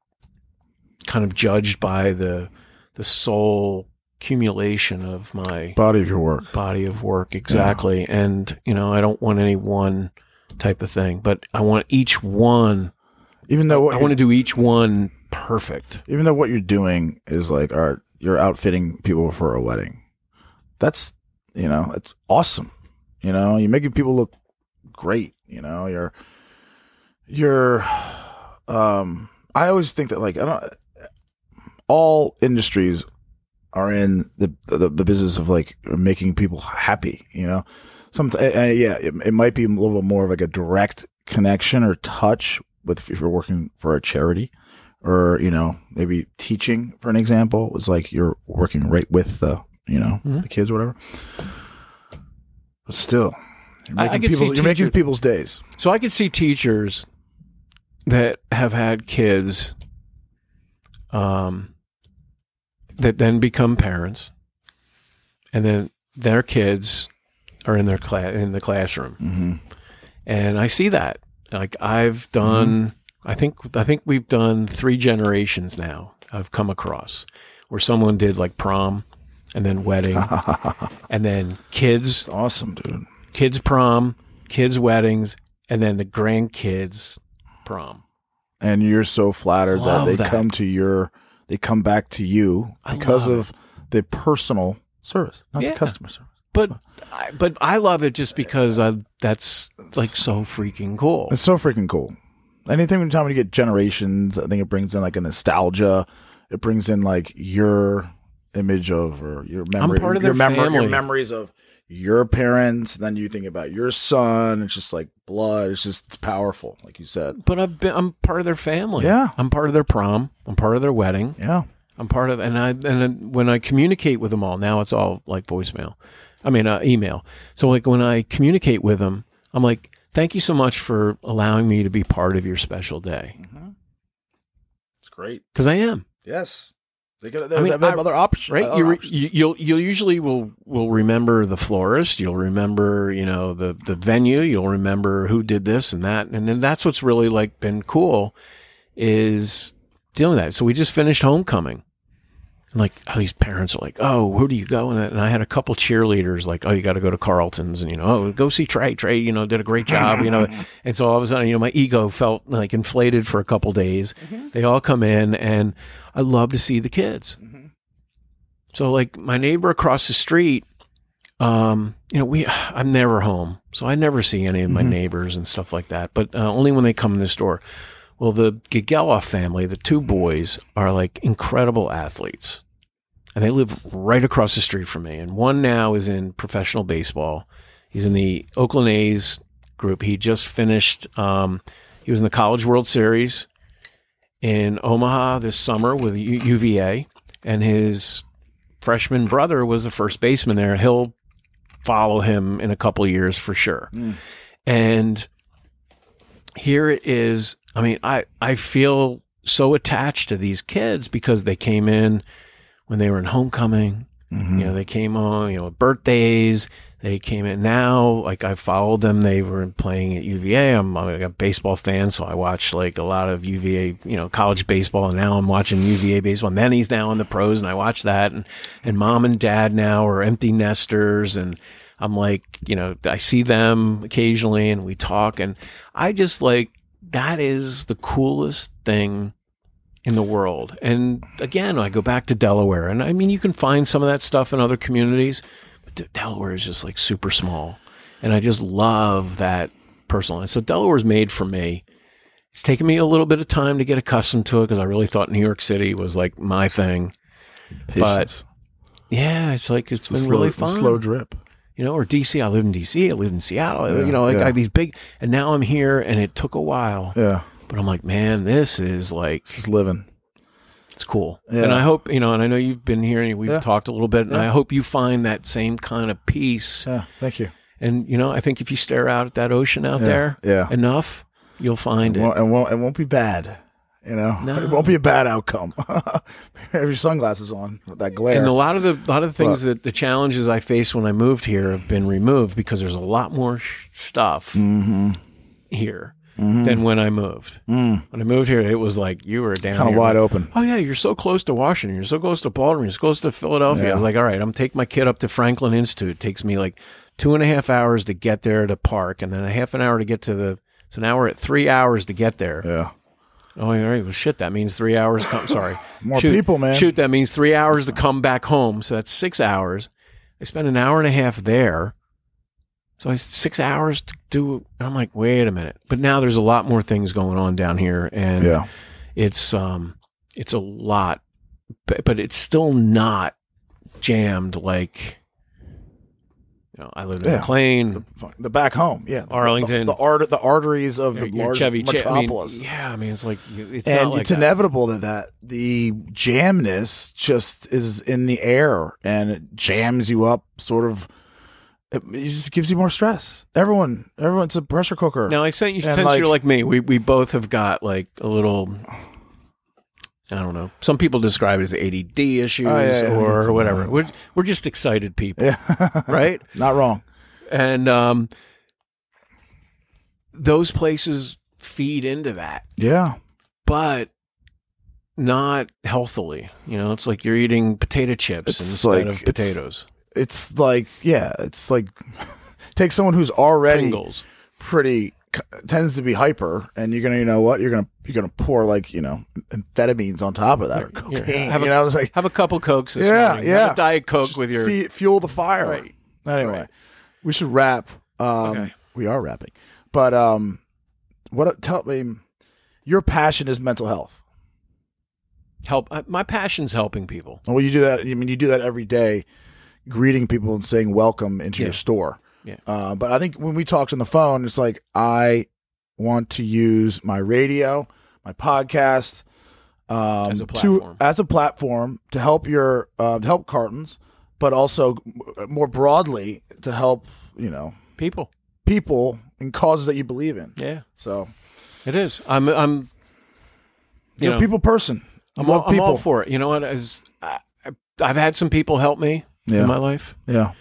kind of judged by the the sole accumulation of my body of your work. body of work exactly and you know i don't want any one type of thing but i want each one Even though i want to do each one perfect even though what you're doing is like, right, you're outfitting people for a wedding. That's you know, it's awesome. You know, you're making people look great. You know, you're you're. Um, I always think that like I don't. All industries are in the the, the business of like making people happy. You know, some uh, yeah, it, it might be a little bit more of like a direct connection or touch with if you're working for a charity or you know maybe teaching for an example was like you're working right with the you know Mhm. the kids or whatever but still you're I- I making, could see people's, you're making people's days so i could see teachers that have had kids um that then become parents and then their kids are in their class in the classroom hmm and I see that. Like I've done, I think I think we've done three generations now. I've come across where someone did like prom, and then wedding, and then kids, awesome dude kids prom, kids weddings, and then the grandkids prom. and you're so flattered that they that. come to your they come back to you because of the personal service not Yeah. the customer service But I, but I love it just because I, that's like so freaking cool. It's so freaking cool. Anything anytime you get generations, I think it brings in like a nostalgia. It brings in like your image of or your memory, part of your, their your memories of your parents. and Then you think about your son. It's just like blood. It's just it's powerful, like you said. But I've been, I'm part of their family. Yeah. I'm part of their prom. I'm part of their wedding. Yeah, I'm part of, and I and then when I communicate with them all, now it's all like voicemail. I mean, uh, email. So like when I communicate with them, I'm like, thank you so much for allowing me to be part of your special day it's great. because I am. Yes, they got I there's mean, other options, Right? other You, options. you you'll you'll usually will will remember the florist. You'll remember you know the the venue. You'll remember who did this and that, and then that's what's really like been cool is dealing with that. So we just finished homecoming. And like all these parents are like, oh, where do you go? And, and I had a couple cheerleaders like, oh, you got to go to Carlton's, and you know, oh, go see Trey. Trey, you know, did a great job, you know. and so all of a sudden, you know, my ego felt like inflated for a couple days. They all come in, and I love to see the kids. So like my neighbor across the street, um, you know, we I'm never home, so I never see any of my Mhm. neighbors and stuff like that. But uh, only when they come in the store. Well, the Gegeloff family, the two boys, are like incredible athletes. And they live right across the street from me. And one now is in professional baseball. He's in the Oakland A's group. He just finished, um, he was in the College World Series in Omaha this summer with U- UVA. And his freshman brother was the first baseman there. He'll follow him in a couple of years for sure. And here it is. I mean, I, I feel so attached to these kids because they came in when they were in homecoming. You know, mm-hmm. they came on, you know, birthdays. They came in now. Like I followed them. They were playing at UVA. I'm, I'm a baseball fan, so I watch like a lot of UVA, you know, college baseball. And now I'm watching UVA baseball. And then he's now in the pros, and I watch that. And and mom and dad now are empty nesters, and I'm like, you know, I see them occasionally, and we talk, and I just like that is the coolest thing in the world. And again, I go back to Delaware, and I mean, you can find some of that stuff in other communities, but Delaware is just like super small, and I just love that personally. So Delaware's made for me. It's taken me a little bit of time to get accustomed to it because I really thought New York City was like my thing. Patience. Yeah, it's like it's It's been slow, really fun. slow drip. you know, or DC. I lived in DC. I lived in Seattle. Yeah, you know, like yeah. I have these big, and now I'm here, and it took a while, Yeah, but I'm like, man, this is like just living. it's cool. Yeah. And I hope, you know, and I know you've been here and we've Yeah. talked a little bit, and Yeah. I hope you find that same kind of peace. Yeah, thank you. And, you know, I think if you stare out at that ocean out there yeah. enough, you'll find It won't, it won't. It won't be bad. You know, No. it won't be a bad outcome. Have your sunglasses on that glare. And a lot of the a lot of the things that the challenges I faced when I moved here have been removed because there's a lot more sh- stuff Mm-hmm. here Mm-hmm. than when I moved. Mm. When I moved here, it was like you were down kind of wide open. Oh yeah, you're so close to Washington. You're so close to Baltimore. You're so close to Philadelphia. I was like, all right, I'm take my kid up to Franklin Institute. It takes me like two and a half hours to get there to park, and then a half an hour to get to the. So now we're at three hours to get there. Yeah, Oh, all right. Well, shit. That means three hours. Come, sorry. More Shoot, people, man. Shoot. That means three hours to come back home. So that's six hours. I spent an hour and a half there. So I six hours to do. I'm like, wait a minute. But now there's a lot more things going on down here, and yeah. it's um, it's a lot, but, but it's still not jammed like. You know, I lived in Yeah. McLean, The back home. Yeah, Arlington. The, the, art, the arteries of the large Chevy Cha- I mean, metropolis. yeah, I mean, it's like it's and like it's that. inevitable that, that the jamness just is in the air and it jams you up sort of it, it just gives you more stress everyone everyone's a pressure cooker Now I sent you And, since like- you're like me, we we both have got like a little I don't know. Some people describe it as ADD issues Oh, yeah, yeah, or whatever. We're we're just excited people, yeah right? not wrong And um those places feed into that, yeah but not healthily. You know, it's like you're eating potato chips It's instead like- of potatoes. It's like yeah it's like take someone who's already Pringles. pretty tends to be hyper and you're gonna you know what you're gonna you're gonna pour like you know amphetamines on top of that or cocaine have a- you know it's like Have a couple cokes this yeah morning. yeah diet coke Just with your fe- fuel the fire Right. anyway Right. we should wrap um Okay. we are wrapping, but um what tell me your passion is mental health help. uh, My passion's helping people. well you do that i mean you do that every day greeting people and saying welcome into Yeah. your store Yeah. uh, but i think when we talked on the phone it's like i want to use my radio my podcast um, As a to platform. as a platform to help your uh, to help Carlton's but also m- more broadly to help you know People. people and causes that you believe in Yeah. so It is. I'm. I'm. You you're know, a people person I'm, love all, I'm all for it. You know what? As I, I've had some people help me Yeah. in my life. yeah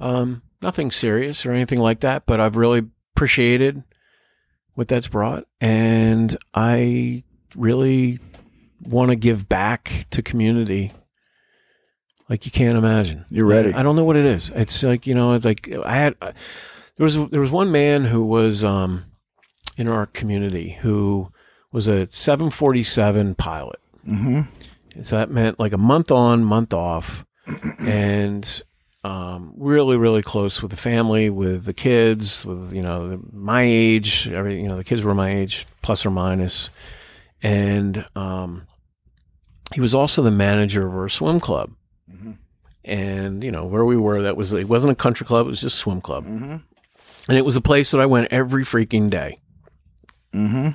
Um, nothing serious or anything like that, but I've really appreciated what that's brought, and I really want to give back to community. Like you can't imagine. You're ready. I don't know what it is. It's like you know, like I had there was there was one man who was um in our community who was a 747 pilot. mm-hmm. So that meant like a month on, month off, and um, really, really close with the family, with the kids, with you know my age. Every you know the kids were my age, plus or minus. minus, and um, he was also the manager of our swim club. Mhm. And you know where we were, that was it wasn't a country club; it was just a swim club, Mm-hmm. and it was a place that I went every freaking day. Mm-hmm.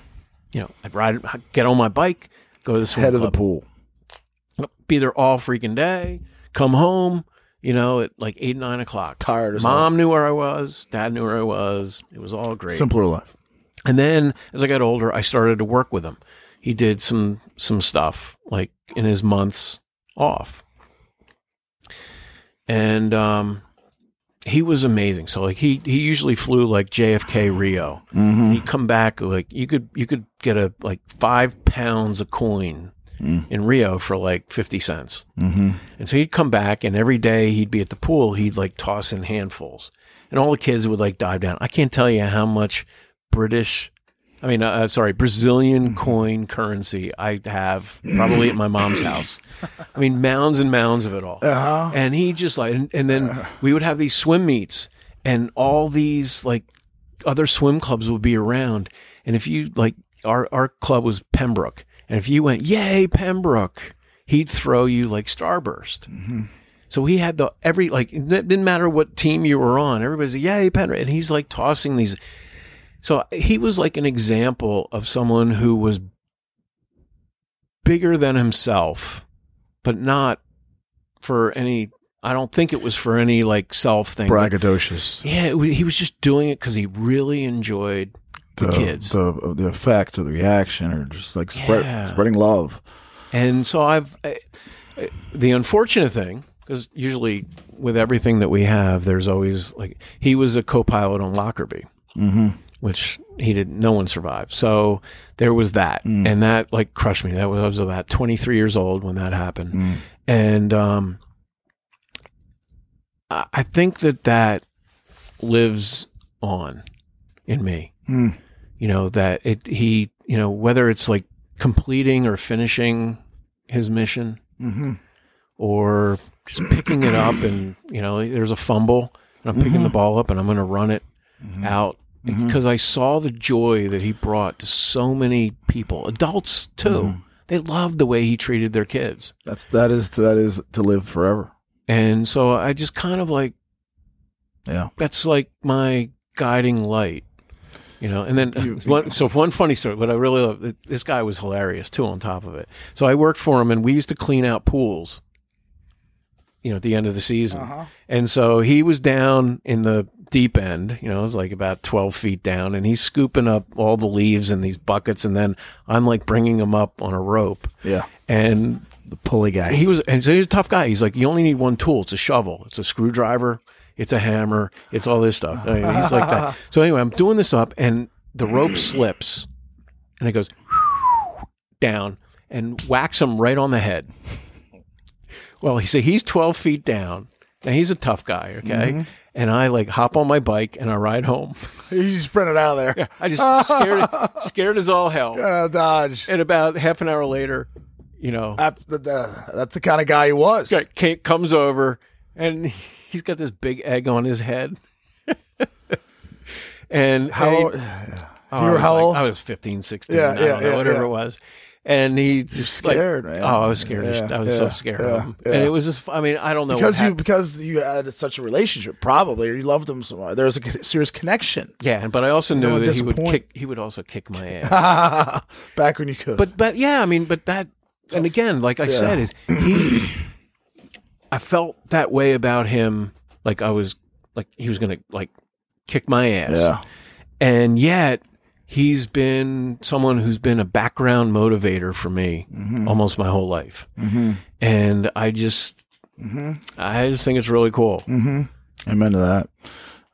You know, I'd ride, I'd get on my bike, go to the swim Head of the pool. be there all freaking day, come home, you know, at like eight nine o'clock. Tired as. Mom knew where I was, dad knew where I was. It was all great. Simpler life. And then as I got older, I started to work with him. He did some some stuff like in his months off. And um he was amazing. So like he he usually flew like JFK Rio. Mm-hmm. He'd come back like you could you could get a like five pounds a coin Mm. in Rio for like fifty cents. Mm-hmm. And so he'd come back, and every day he'd be at the pool, he'd like toss in handfuls, and all the kids would like dive down. I can't tell you how much British, I mean, uh, sorry, Brazilian coin currency I have probably at my mom's house. I mean, mounds and mounds of it all. Uh-huh. And he just like, and, and then we would have these swim meets, and all these like other swim clubs would be around. And if you like, our our club was Pembroke, and if you went, yay Pembroke, he'd throw you like Starburst. Mm-hmm. So he had the every like it didn't matter what team you were on, everybody's like, yay Pembroke, and he's like tossing these. So he was like an example of someone who was bigger than himself, but not for any. I don't think it was for any like self thing. but- Braggadocious. yeah, it, wa- he was just doing it because he really enjoyed the, kids. The, the effect or the reaction or just like spread, Yeah. spreading love. And so I've I- the unfortunate thing because usually with everything that we have, there's always like he was a co-pilot on Lockerbie, Mm-hmm. which he didn't. No one survived. So there was that, Mm. and that like crushed me. That was I was about 23 years old when that happened, Mm. and um, I, I think that that lives on in me. Mm. you know that it he you know whether it's like completing or finishing his mission Mm-hmm. or just picking it up and you know there's a fumble and I'm picking the ball up and I'm going to run it out because I saw the joy that he brought to so many people adults too they loved the way he treated their kids That's that is that is to live forever. and so I just kind of like Yeah. that's like my guiding light you know and then one, so one funny story what i really love this guy was hilarious too on top of it so i worked for him and we used to clean out pools you know at the end of the season uh-huh. and so he was down in the deep end you know it was like about 12 feet down and he's scooping up all the leaves in these buckets and then i'm like bringing them up on a rope Yeah. and The pulley guy. he was and so he's a tough guy. He's like, you only need one tool. It's a shovel. It's a screwdriver. It's a hammer. It's all this stuff. I mean, he's like that. So anyway, I'm doing this up, and the rope slips, and it goes down and whacks him right on the head. Well, he said he's 12 feet down. Now he's a tough guy, okay. And I like hop on my bike and I ride home. you sprint it out of there. I just scared, scared as all hell. Uh, dodge. And about half an hour later, you know, That's the, the, that's the kind of guy he was. comes over and he's got this big egg on his head. and How old? oh, you I were was how like- old? I was 15, 16, Yeah, yeah, know, yeah, whatever yeah. it was. And he just scared, like, man. oh, I was scared. Yeah, I was so scared of him. And it was just, I mean, I don't know. because what you because you had such a relationship, probably, or you loved him so much. There was a serious connection. yeah, but I also knew that he would kick, he would also kick my ass. Back when you could. but but yeah, I mean, but that and again, like I said, is he? I felt that way about him. Like I was like he was gonna like kick my ass. yeah, and yet he's been someone who's been a background motivator for me almost my whole life. mm-hmm. And I just, Mm-hmm. I just think it's really cool. Mm-hmm. amen to that.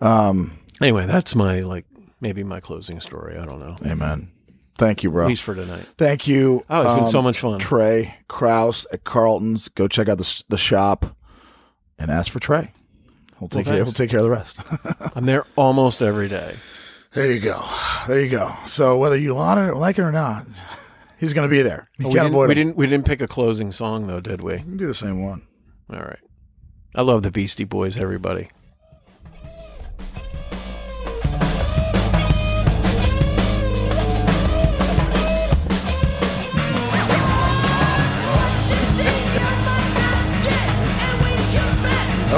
Um, Anyway, that's my like maybe my closing story. I don't know. amen. Thank you, bro. At least for tonight. Thank you. Oh, it's been um, so much fun. Trey Kraus at Carlton's. Go check out the the shop and ask for Trey. We'll take care. We'll take care of the rest. I'm there almost every day. there you go. There you go. So whether you want it, like it or not, he's going to be there. Oh, we, didn't, we didn't. We didn't pick a closing song though, did we? Can do the same one. All right. I love the Beastie Boys. Everybody.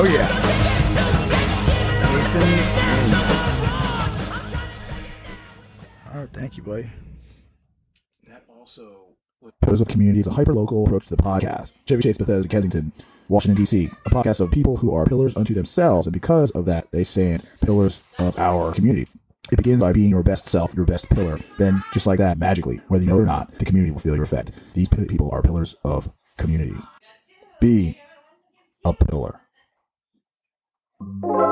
Oh yeah. All right, thank you, buddy. That also. Pillars of Community is a hyper-local approach to the podcast. Chevy Chase, Bethesda, Kensington, Washington, D.C. A podcast of people who are pillars unto themselves, and because of that, they stand pillars of our community. It begins by being your best self, your best pillar. Then, just like that, magically, whether you know it or not, the community will feel your effect. These p- people are pillars of community. Be a pillar. Thank you.